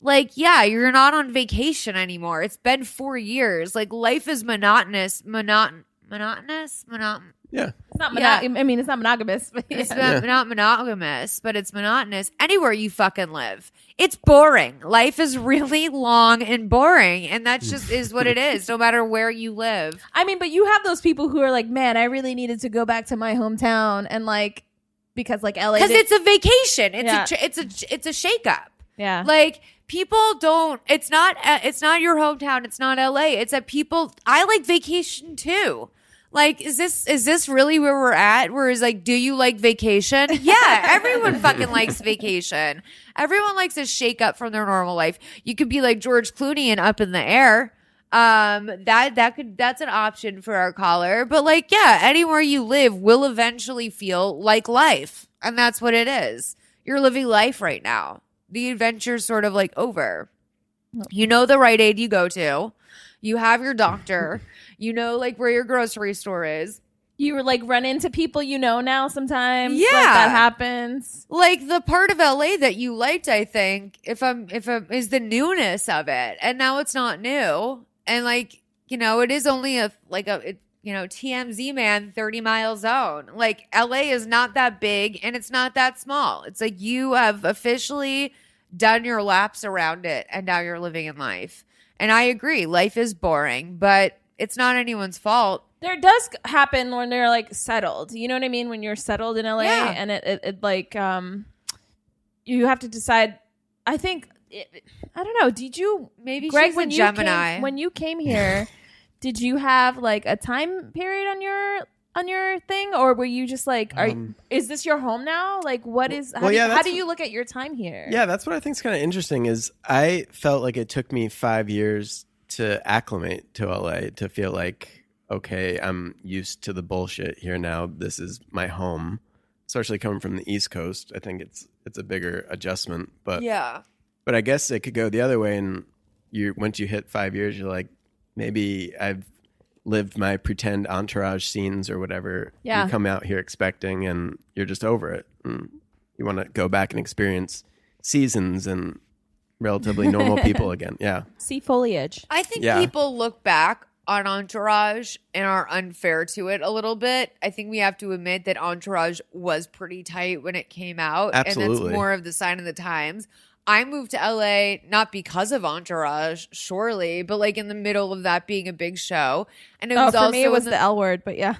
like yeah, you're not on vacation anymore. It's been 4 years. Like life is monotonous, monoton monotonous, monoton Yeah. It's not Yeah. I mean, it's not monogamous. But it's yeah. not, not monogamous, but it's monotonous anywhere you fucking live. It's boring. Life is really long and boring, and that just is what it is, no matter where you live. I mean, but you have those people who are like, man, I really needed to go back to my hometown and like because like LA because did- it's a vacation. It's Yeah. a ch- it's a it's a shakeup. yeah. Like people don't. It's not. uh, It's not your hometown. It's not L.A. It's that people. I like vacation too. Like, is this is this really where we're at? Where is like, do you like vacation? Yeah, everyone fucking likes vacation. Everyone likes a shake up from their normal life. You could be like George Clooney and up in the air. Um, that that could that's an option for our caller. But like, yeah, anywhere you live will eventually feel like life, and that's what it is. You're living life right now. The adventure's sort of like over. You know the Rite Aid you go to. You have your doctor. You know like where your grocery store is. you were like run into people you know now sometimes. Like, Yeah. that happens. Like the part of LA that you liked, I think, if I'm if I'm is the newness of it. And now it's not new. And like, you know, it is only a like a it, you know, TMZ man 30 mile zone. Like LA is not that big and it's not that small. It's like you have officially done your laps around it and now you're living in life. And I agree, life is boring, but it's not anyone's fault. There does happen when they're like settled. You know what I mean? When you're settled in LA Yeah. and it, it, it like um you have to decide I think it, I don't know. Did you Maybe Greg she's when you Gemini. came when you came here, did you have like a time period on your on your thing or were you just like are Um, is this your home now? Like what is how, well, do, yeah, how do you look at your time here? Yeah, that's what I think is kind of interesting. Is I felt like it took me five years to acclimate to LA to feel like okay, I'm used to the bullshit here now. This is my home. Especially coming from the East Coast, I think it's it's a bigger adjustment. But yeah. but I guess it could go the other way, and you once you hit five years, you're like maybe I've lived my pretend entourage scenes or whatever. Yeah. you come out here expecting, and you're just over it. And you want to go back and experience seasons and relatively normal people again. Yeah, See foliage. I think Yeah. people look back on Entourage and are unfair to it a little bit. I think we have to admit that Entourage was pretty tight when it came out. And Absolutely. that's more of the sign of the times. I moved to LA not because of Entourage, surely, but like in the middle of that being a big show. And it Oh, was for also me it was the L word, but yeah.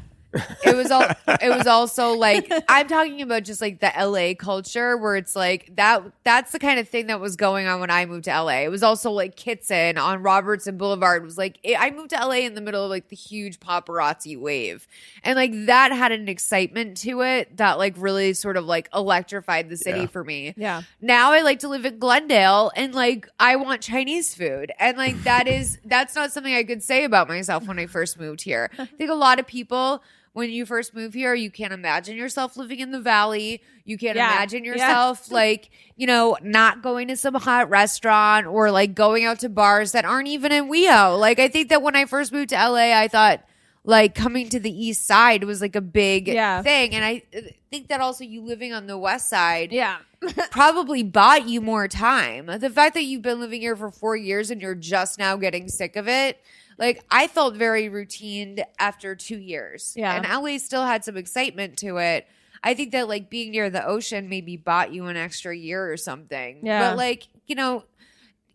It was all it was also like I'm talking about just like the LA culture where it's like that that's the kind of thing that was going on when I moved to LA. It was also like Kitson on Robertson Boulevard It was like it, I moved to LA in the middle of like the huge paparazzi wave. And like that had an excitement to it that like really sort of like electrified the city Yeah. for me Yeah. now I like to live in Glendale and like I want Chinese food. And like that is that's not something I could say about myself when I first moved here. I think a lot of people when you first move here, you can't imagine yourself living in the valley. You can't Yeah. imagine Yeah. yourself like, you know, not going to some hot restaurant or like going out to bars that aren't even in WeHo. Like I think that when I first moved to LA, I thought like coming to the east side was like a big Yeah. thing. And I think that also you living on the west side Yeah. probably bought you more time. The fact that you've been living here for four years and you're just now getting sick of it, like I felt very routine after two years. Yeah. And LA still had some excitement to it. I think that like being near the ocean maybe bought you an extra year or something. Yeah. But like, you know,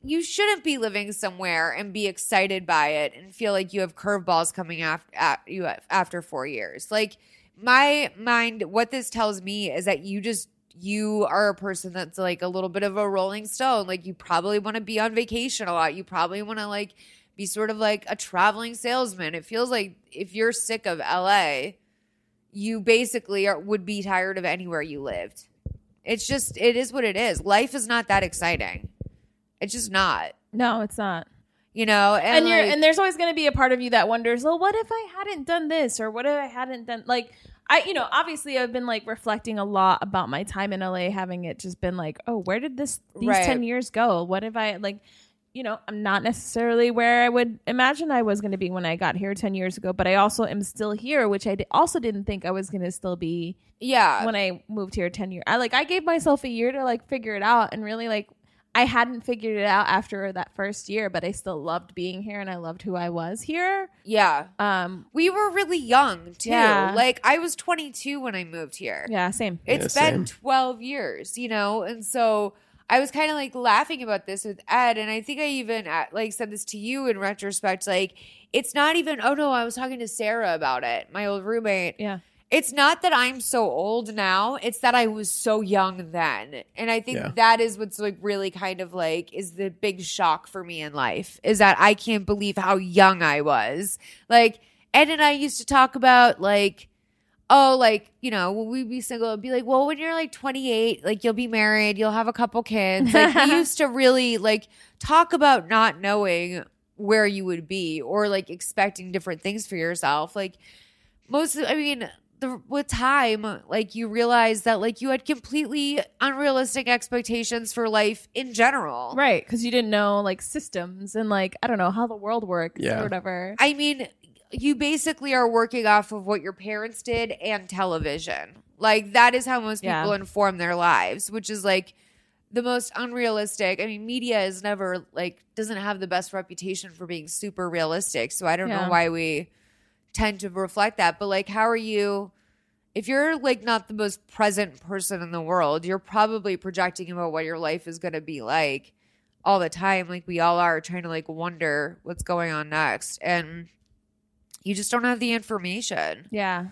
you shouldn't be living somewhere and be excited by it and feel like you have curveballs coming after at you after four years. Like my mind, what this tells me is that you just you are a person that's like a little bit of a rolling stone. Like you probably want to be on vacation a lot. You probably want to like be sort of like a traveling salesman. It feels like if you're sick of LA, you basically are, would be tired of anywhere you lived. It's just it is what it is. Life is not that exciting. It's just not. No, it's not. You know, and, and, you're like- and there's always going to be a part of you that wonders, well, what if I hadn't done this or what if I hadn't done like I you know obviously I've been like reflecting a lot about my time in LA, having it just been like, oh, where did this these Right. ten years go? What if I like, you know, I'm not necessarily where I would imagine I was going to be when I got here ten years ago, but I also am still here, which I also didn't think I was going to still be yeah, when I moved here 10 years. I like I gave myself a year to like figure it out and really like I hadn't figured it out after that first year, but I still loved being here and I loved who I was here. yeah. Um We were really young too. Yeah. Like I was 22 when I moved here. yeah, same. It's Yeah, been same. 12 years, you know? And so I was kind of like laughing about this with Ed. And I think I even uh, like said this to you in retrospect. Like, it's not even, oh no, I was talking to Sarah about it, my old roommate. Yeah. it's not that I'm so old now, it's that I was so young then. And I think Yeah. that is what's like really kind of like is the big shock for me in life is that I can't believe how young I was. Like Ed and I used to talk about like oh, like, you know, when we'd be single, it'd be like, well, when you're like 28, like you'll be married, you'll have a couple kids. Like we used to really like talk about not knowing where you would be or like expecting different things for yourself. Like most, I mean, the, with time, like you realize that like you had completely unrealistic expectations for life in general. Right, because you didn't know like systems and like I don't know how the world works Yeah. or whatever. I mean, you basically are working off of what your parents did and television. Like that is how most Yeah. people inform their lives, which is like the most unrealistic. I mean, media is never like doesn't have the best reputation for being super realistic. So I don't Yeah. know why we tend to reflect that. But like how are you if you're like not the most present person in the world, you're probably projecting about what your life is going to be like all the time like we all are trying to like wonder what's going on next and you just don't have the information. Yeah.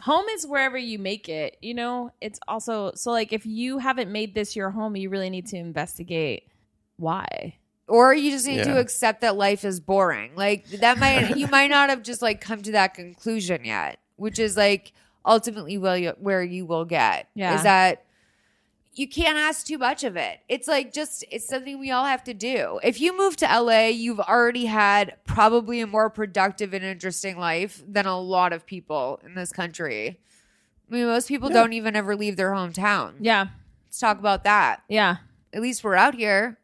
Home is wherever you make it. You know, it's also so like if you haven't made this your home, you really need to investigate why. Or you just need Yeah. to accept that life is boring. Like that might you might not have just like come to that conclusion yet, which is like ultimately will you, where you will get. Yeah. Is that you can't ask too much of it. It's like just it's something we all have to do. If you move to LA, you've already had probably a more productive and interesting life than a lot of people in this country. I mean, most people don't even ever leave their hometown. Yeah. Let's talk about that. Yeah. At least we're out here.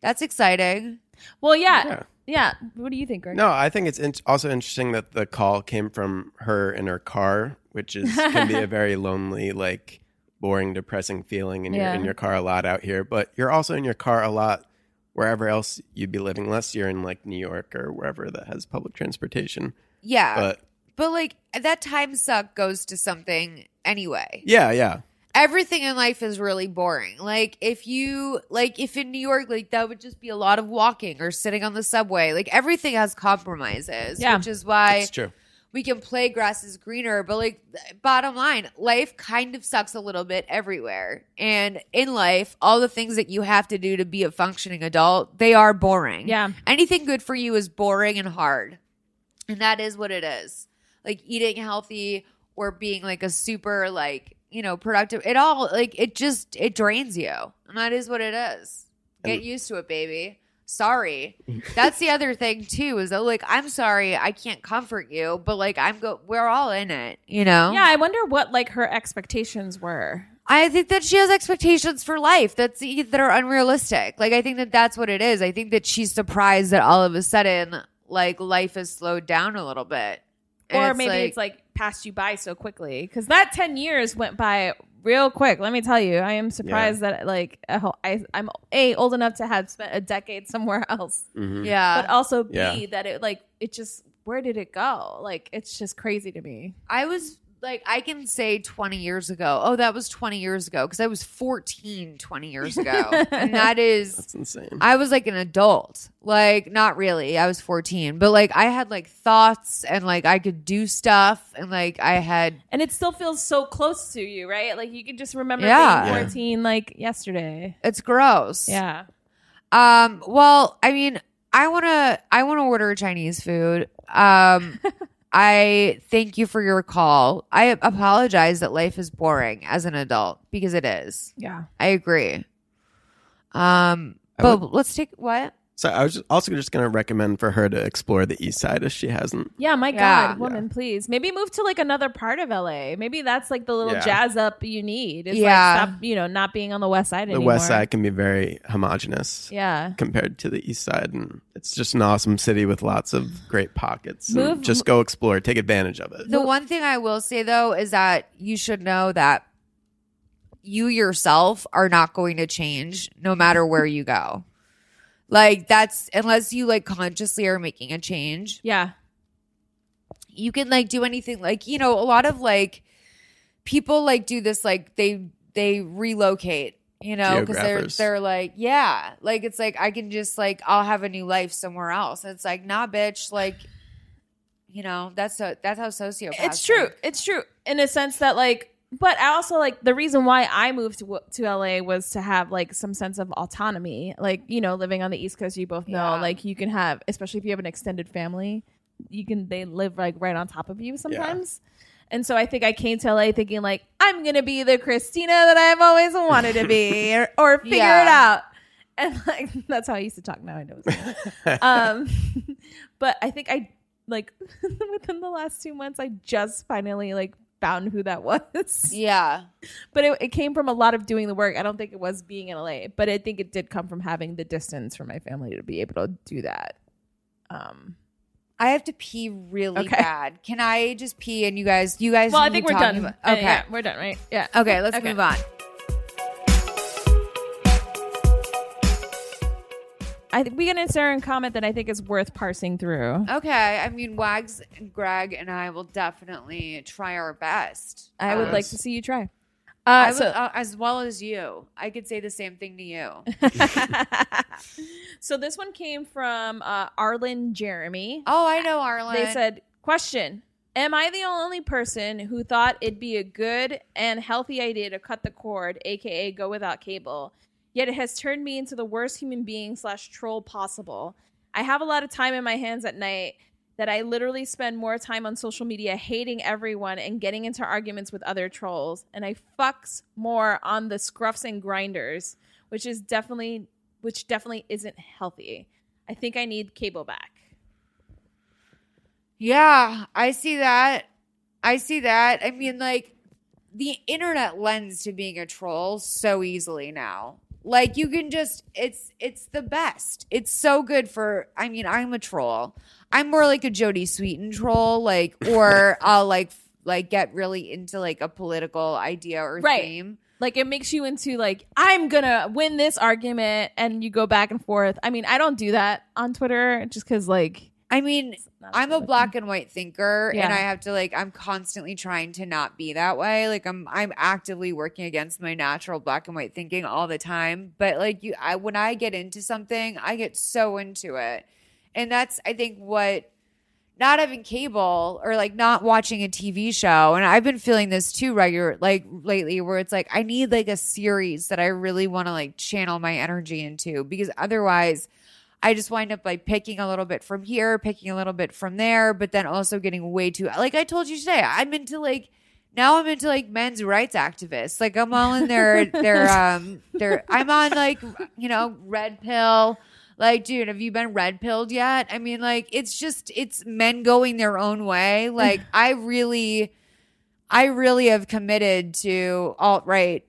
That's exciting. Well, yeah. Yeah. Yeah. What do you think, Greg? No, I think it's in- also interesting that the call came from her in her car, which is can be a very lonely, like boring, depressing feeling, and Yeah. you're in your car a lot out here. But you're also in your car a lot wherever else you'd be living, unless you're in like New York or wherever that has public transportation. Yeah. But, But like that time suck goes to something anyway. yeah, yeah, Everything in life is really boring. Like if you like if in New York like that would just be a lot of walking or sitting on the subway. Like everything has compromises, Yeah. which is why it's true. We can play grass is greener, but like bottom line, life kind of sucks a little bit everywhere. And in life, all the things that you have to do to be a functioning adult, they are boring. Yeah. Anything good for you is boring and hard. And that is what it is. Like eating healthy or being like a super like, you know, productive. It all like it just it drains you. And that is what it is. Get used to it, baby. Sorry. That's the other thing too, is that like I'm sorry I can't comfort you, but like I'm go we're all in it, you know? Yeah, I wonder what like her expectations were. I think that she has expectations for life that's that are unrealistic. Like I think that that's what it is. I think that she's surprised that all of a sudden like life has slowed down a little bit. And or maybe it's like passed you by so quickly because that 10 years went by real quick let me tell you i am surprised that like a whole- I, i'm a old enough to have spent a decade somewhere else Mhm. yeah. but also b Yeah. that it like it just where did it go like it's just crazy to me I was like, I can say 20 years ago. Oh, that was 20 years ago because I was 14 20 years ago. and that is, That's insane. I was like an adult. Like, not really. I was 14, but like I had like thoughts and like I could do stuff and like I had, and it still feels so close to you right like you can just remember Yeah. being Yeah. 14 like yesterday it's gross. yeah Um, well, I mean, I want to I want to order Chinese food. Um I thank you for your call. I apologize that life is boring as an adult because it is. yeah I agree. Um I but would- let's take what? So I was just- also just going to recommend for her to explore the East Side if she hasn't. Yeah, my Yeah. God, woman, please. Maybe move to like another part of LA. Maybe that's like the little Yeah. jazz up you need. Is Yeah. like stop, you know, not being on the west side The anymore. The west Side can be very homogenous Yeah. compared to the East Side, and it's just an awesome city with lots of great pockets. Move- just go explore, take advantage of it. The one thing I will say though is that you should know that you yourself are not going to change no matter where you go. Like that's unless you like consciously are making a change. Yeah. you can like do anything like you know a lot of like people like do this like they they relocate you know because they're they're like yeah like it's like i can just like i'll have a new life somewhere else it's like nah bitch like You know, that's so that's how sociopaths. it's true. think. It's true in a sense that like, but I also like the reason why I moved to to LA was to have like some sense of autonomy. Like you know, living on the East Coast, you both know, Yeah. like you can have, especially if you have an extended family, you can they live like right on top of you sometimes. And so I think I came to LA thinking like I'm gonna be the Christina that I've always wanted to be, or, or figure Yeah. it out. And like that's how I used to talk. Now I know. Um, but I think I like within the last two months, I just finally like found who that was. Yeah. But it, it came from a lot of doing the work. I don't think it was being in LA, but I think it did come from having the distance from my family to be able to do that. Um, I have to pee really Okay. bad. Can I just pee and you guys you guys well, I think we're done. about- okay. yeah, we're done, right? Yeah. Okay, let's Okay. move on. I think we get an Sarah comment that I think is worth parsing through. Okay. I mean Wags and Greg and I will definitely try our best. I would Um, like to see you try. I Uh, would- so, uh, as well as you. I could say the same thing to you. so this one came from uh, Arlen Jeremy. Oh, I know, Arlen. They said, "Question: Am I the only person who thought it'd be a good and healthy idea to cut the cord, aka go without cable? Yet it has turned me into the worst human being slash troll possible. I have a lot of time in my hands at night." That I literally spend more time on social media hating everyone and getting into arguments with other trolls, and I fucks more on the Scruffs and Grindrs, which is definitely, which definitely isn't healthy. I think I need cable back. Yeah, I see that. I see that. I mean, like, the internet lends to being a troll so easily now. Like you can just it's it's the best. It's so good for I mean, I'm a troll. I'm more like a Jodie Sweetin troll, like or I'll like like get really into like a political idea or Right. theme. like it makes you into like i'm gonna win this argument and you go back and forth i mean i don't do that on twitter just because like I mean, I'm a black and white thinker and I have to like I'm constantly trying to not be that way. Like I'm I'm actively working against my natural black and white thinking all the time. But like you I when I get into something, I get so into it. And that's I think what not having cable or like not watching a TV show and I've been feeling this too regular like lately where it's like I need like a series that I really want to like channel my energy into because otherwise I just wind up like picking a little bit from here, picking a little bit from there, but then also getting way too like I told you today, I'm into like now I'm into like men's rights activists. Like I'm all in their their um their I'm on like you know, red pill. Like, dude, have you been red pilled yet? I mean, like, it's just it's men going their own way. Like, I really I really have committed to alt right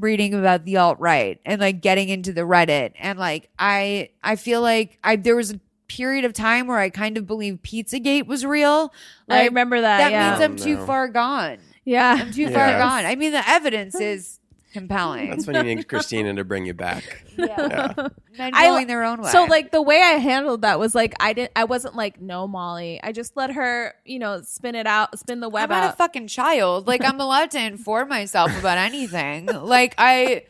reading about the alt right and like getting into the Reddit and like I I feel like I there was a period of time where I kind of believed Pizzagate was real. i remember that, that yeah means I'm Oh, too far gone. yeah I'm too Yeah. far gone. I mean, the evidence is compelling. That's when you need Christina to bring you back. yeah. Men I- their own way. so like the way i handled that was like i didn't i wasn't like no molly i just let her you know spin it out spin the web I'm web not a fucking child. Like I'm allowed to inform myself about anything. Like I,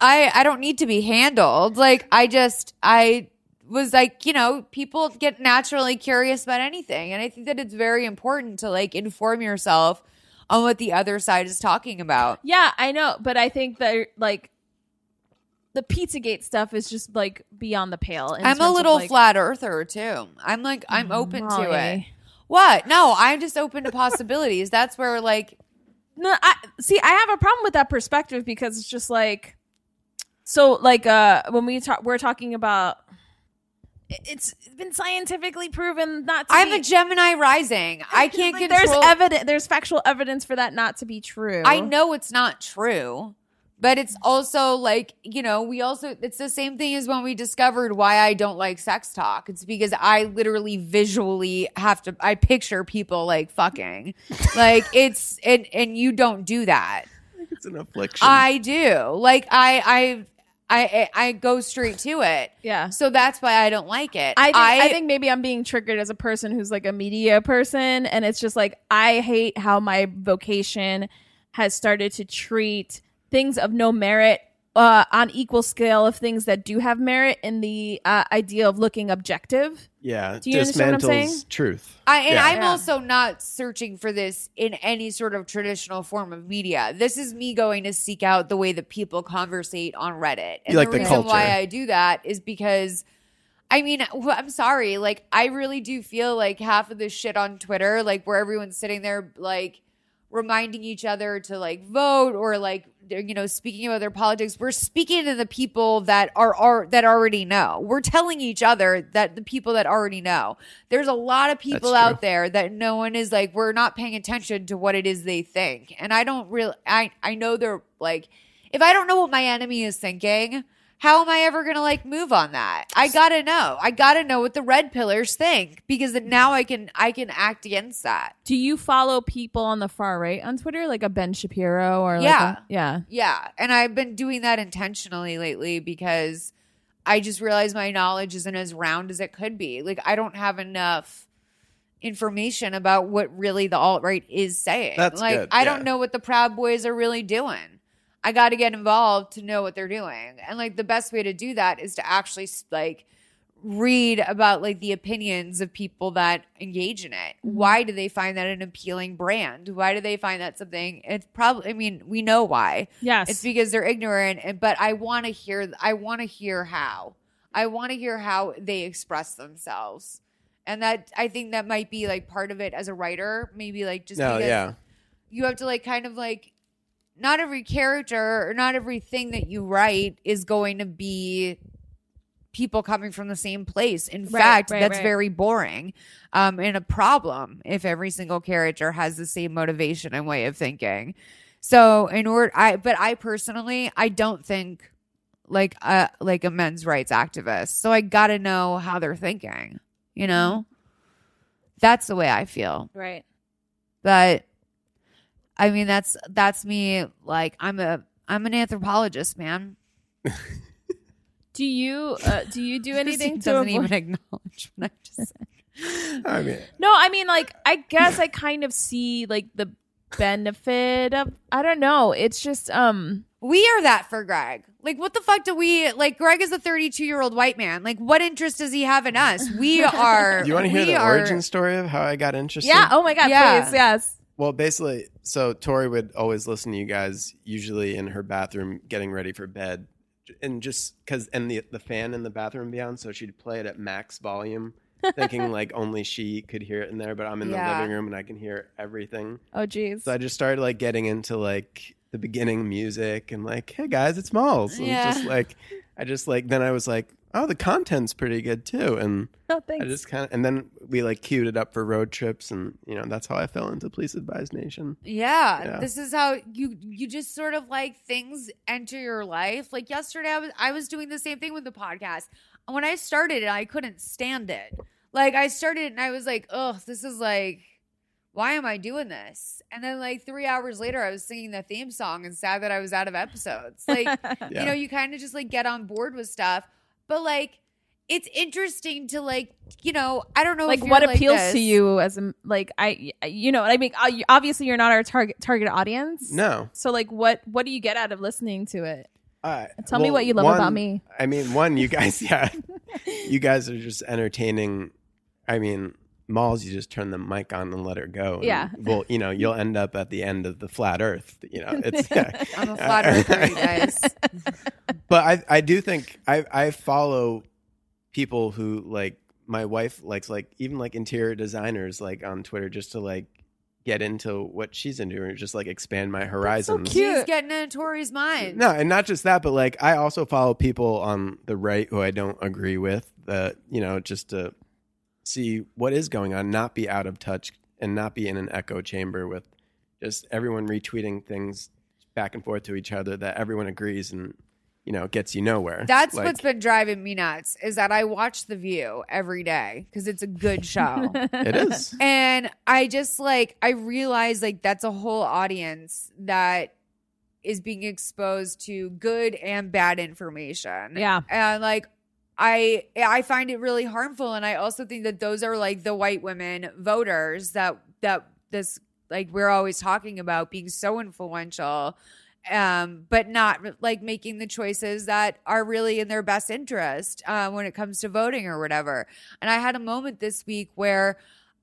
I, I don't need to be handled. Like I just, I was like, you know, people get naturally curious about anything, and I think that it's very important to like inform yourself on what the other side is talking about. yeah i know but i think that like the pizzagate stuff is just like beyond the pale I'm a terms of, little like- flat earther too. I'm like, I'm open to it. What? No, I'm just open to possibilities. That's where like No, I see. I have a problem with that perspective because it's just like, so like uh when we talk, we're talking about. It's been scientifically proven not to. I'm be, a Gemini rising. I can't like, control. There's evidence. There's factual evidence for that not to be true. I know it's not true, but it's also like, you know, we also, it's the same thing as when we discovered why I don't like sex talk. It's because I literally visually have to, I picture people like fucking. like it's, and, and you don't do that. It's an affliction. I do. Like I, I, I, I go straight to it. Yeah. So that's why I don't like it. I think, I, think maybe I'm being triggered as a person who's like a media person, and it's just like I hate how my vocation has started to treat things of no merit uh, on equal scale of things that do have merit in the uh, idea of looking objective. Yeah, Do you understand what I'm saying? dismantles truth. I, and Yeah. I'm Yeah. also not searching for this in any sort of traditional form of media. This is me going to seek out the way that people conversate on Reddit. And You like the the reason why. I do that is because I mean, wh- I'm sorry, like I really do feel like half of this shit on Twitter, like where everyone's sitting there like reminding each other to like vote or like you know speaking about their politics. We're speaking to the people that are, are that already know. We're telling each other that the people that already know. There's a lot of people That's true. out there that no one is like we're not paying attention to what it is they think. And i don't really i i know they're like if i don't know what my enemy is thinking how am I ever gonna like move on that? I gotta know. I gotta know what the red pillars think because now I can I can act against that. Do you follow people on the far right on Twitter, like a Ben Shapiro or like Yeah. a- yeah? Yeah. And I've been doing that intentionally lately because I just realized my knowledge isn't as round as it could be. Like, I don't have enough information about what really the alt right is saying. That's like, good, I yeah. don't know what the Proud Boys are really doing. I got to get involved to know what they're doing. And like, the best way to do that is to actually like, read about like the opinions of people that engage in it. Mm-hmm. Why do they find that an appealing brand? Why do they find that something? It's probably I mean, we know why. Yes. It's because they're ignorant, and- but I want to hear I want to hear how. I want to hear how they express themselves. And that I think that might be like part of it as a writer, maybe like just No, because yeah. you have to like kind of like not every character or not everything that you write is going to be people coming from the same place. In Right, fact, right, that's right. very boring um, and a problem if every single character has the same motivation and way of thinking. So, in order, I but I personally, I don't think like a like a men's rights activist. So I got to know how they're thinking. You know, that's the way I feel right. but i mean that's that's me like i'm a i'm an anthropologist man Do you uh, do you do anything to doesn't avoid- even acknowledge what i just said I mean, No, I mean like I guess I kind of see like the benefit of I don't know. It's just um we are that for greg like what the fuck do we like greg is a 32 year old white man like what interest does he have in us we are you want to hear the are- origin story of how I got interested? yeah, oh my god, Yeah. please, yes. Well, basically, so Tori would always listen to you guys, usually in her bathroom, getting ready for bed, and just because and the the fan in the bathroom would be on, so she'd play it at max volume, thinking like only she could hear it in there, but I'm in Yeah. the living room and I can hear everything. Oh jeez. So I just started like getting into like the beginning music and like, hey guys, it's Malls. And Yeah. just like, I just like then I was like, oh, the content's pretty good too, and Oh thanks. I just kind of and then we like queued it up for road trips, and you know that's how I fell into Police Advised Nation. Yeah, Yeah. this is how you you just sort of like things enter your life. Like yesterday, I was I was doing the same thing with the podcast. When I started it, I couldn't stand it. Like I started it and I was like, oh, this is like, why am I doing this?" And then like three hours later, I was singing the theme song and sad that I was out of episodes. Like Yeah. you know, you kind of just like get on board with stuff, but like. It's interesting to like, you know, I don't know like if what like appeals this. to you as a like I you know I mean uh, obviously you're not our target target audience. No, So like what what do you get out of listening to it? uh, Tell me what you love one- about me. I mean, one, you guys, yeah, you guys are just entertaining. I mean, malls, you just turn the mic on and let her go. Yeah. Well, you know, you'll end up at the end of the flat Earth. You know, it's. Yeah. I'm a flat earther, you guys. but I I do think I I follow people who like my wife likes like even like interior designers like on Twitter just to like get into what she's into or just like expand my horizons. cute. She's getting into Tori's mind. No, and not just that, but like I also follow people on the right who I don't agree with. That you know, just to see what is going on, not be out of touch, and not be in an echo chamber with just everyone retweeting things back and forth to each other that everyone agrees and you know gets you nowhere. That's Like, what's been driving me nuts is that I watch The View every day because it's a good show. it is. and I just like, I realize like that's a whole audience that is being exposed to good and bad information. Yeah. And like, I I find it really harmful, and I also think that those are like the white women voters that that this like we're always talking about being so influential, um, but not like making the choices that are really in their best interest uh, when it comes to voting or whatever. And I had a moment this week where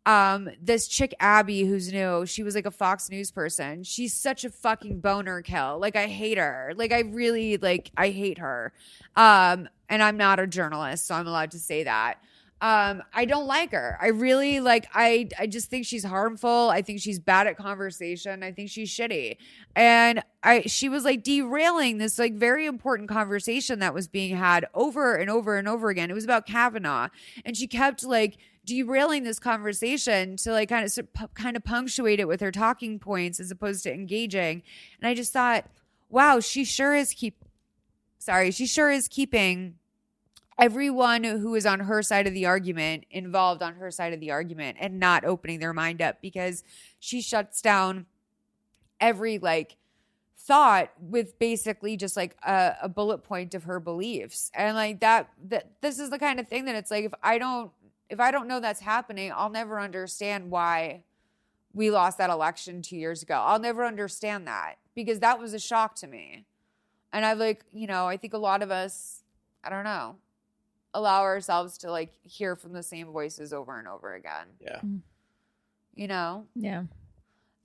um this chick Abby who's new, she was like a Fox News person. She's such a fucking boner kill. Like I hate her. Like I really like I hate her. Um and I'm not a journalist, so I'm allowed to say that. Um I don't like her. I really like I I just think she's harmful. I think she's bad at conversation. I think she's shitty. And I she was like derailing this like very important conversation that was being had over and over and over again. It was about Kavanaugh. And she kept like derailing this conversation to like kind of kind of punctuate it with her talking points as opposed to engaging. And I just thought, wow, she sure is keep sorry, she sure is keeping everyone who is on her side of the argument involved on her side of the argument and not opening their mind up because she shuts down every like thought with basically just like a, a bullet point of her beliefs and like that that this is the kind of thing that it's like if i don't if I don't know that's happening, I'll never understand why we lost that election two years ago. I'll never understand that because that was a shock to me. And I've like, you know, I think a lot of us, I don't know, allow ourselves to like hear from the same voices over and over again. Yeah. You know? Yeah.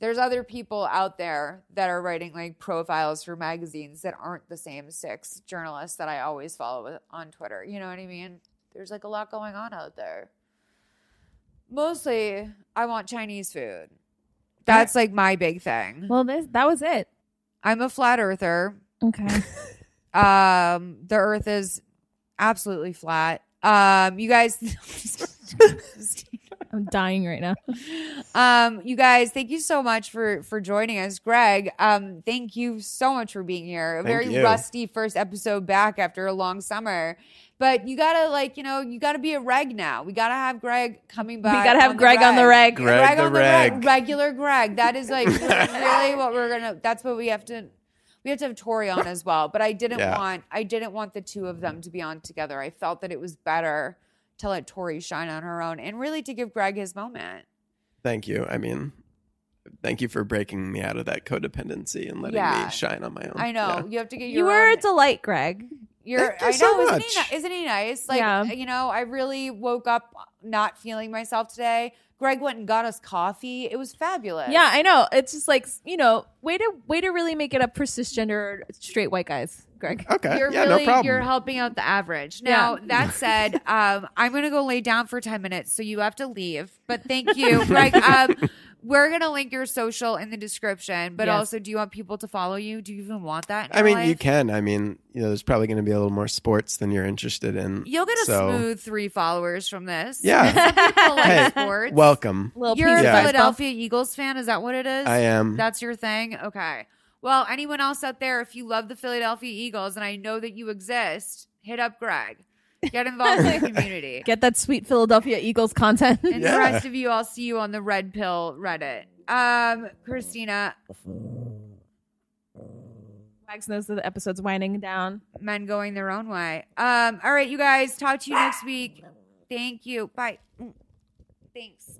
There's other people out there that are writing like profiles for magazines that aren't the same six journalists that I always follow on Twitter. You know what I mean? There's like a lot going on out there mostly I want Chinese food. That's like my big thing. Well, this that was it. I'm a flat earther. Okay. Um, the earth is absolutely flat. Um, you guys I'm dying right now. um, you guys, thank you so much for for joining us. Greg, um, thank you so much for being here. A Thank very you. rusty first episode back after a long summer. But you gotta like, you know, you gotta be a reg now. We gotta have Greg coming back. we gotta have on the Greg on the reg. Greg Greg the on the reg. reg. regular Greg. That is like really what we're gonna. That's what we have to. We have to have Tori on as well. But I didn't Yeah. want. I didn't want the two of them to be on together. I felt that it was better to let Tori shine on her own and really to give Greg his moment. Thank you. I mean, thank you for breaking me out of that codependency and letting Yeah. me shine on my own. I know Yeah. you have to get You your. were own- a delight, Greg. You're, Thank you I so know, isn't much. he, isn't he nice? Like, Yeah. you know, I really woke up not feeling myself today. Greg went and got us coffee. It was fabulous. Yeah, I know. It's just like you know, way to way to really make it up for cisgender straight white guys, Greg. Okay. You're yeah, really no problem. you're helping out the average. Now Yeah. that said, um, I'm gonna go lay down for ten minutes, so you have to leave. But thank you, Greg. Um, we're gonna link your social in the description. But Yes. also, do you want people to follow you? Do you even want that? in I your mean, you can. I mean, you know, there's probably going to be a little more sports than you're interested in. You'll get a so- smooth three followers from this. Yeah. Some like Hey, sports. Welcome. Little You're a Yeah. Philadelphia Eagles fan. Is that what it is? I am. That's your thing? Okay. Well, anyone else out there, if you love the Philadelphia Eagles, and I know that you exist, hit up Greg. Get involved in the community. Get that sweet Philadelphia Eagles content. and the rest of you, I'll see you on the Red Pill Reddit. Um, Christina, Wags knows that the episode's winding down. men going their own way. Um, all right, you guys, talk to you next week. Thank you. Bye. Thanks.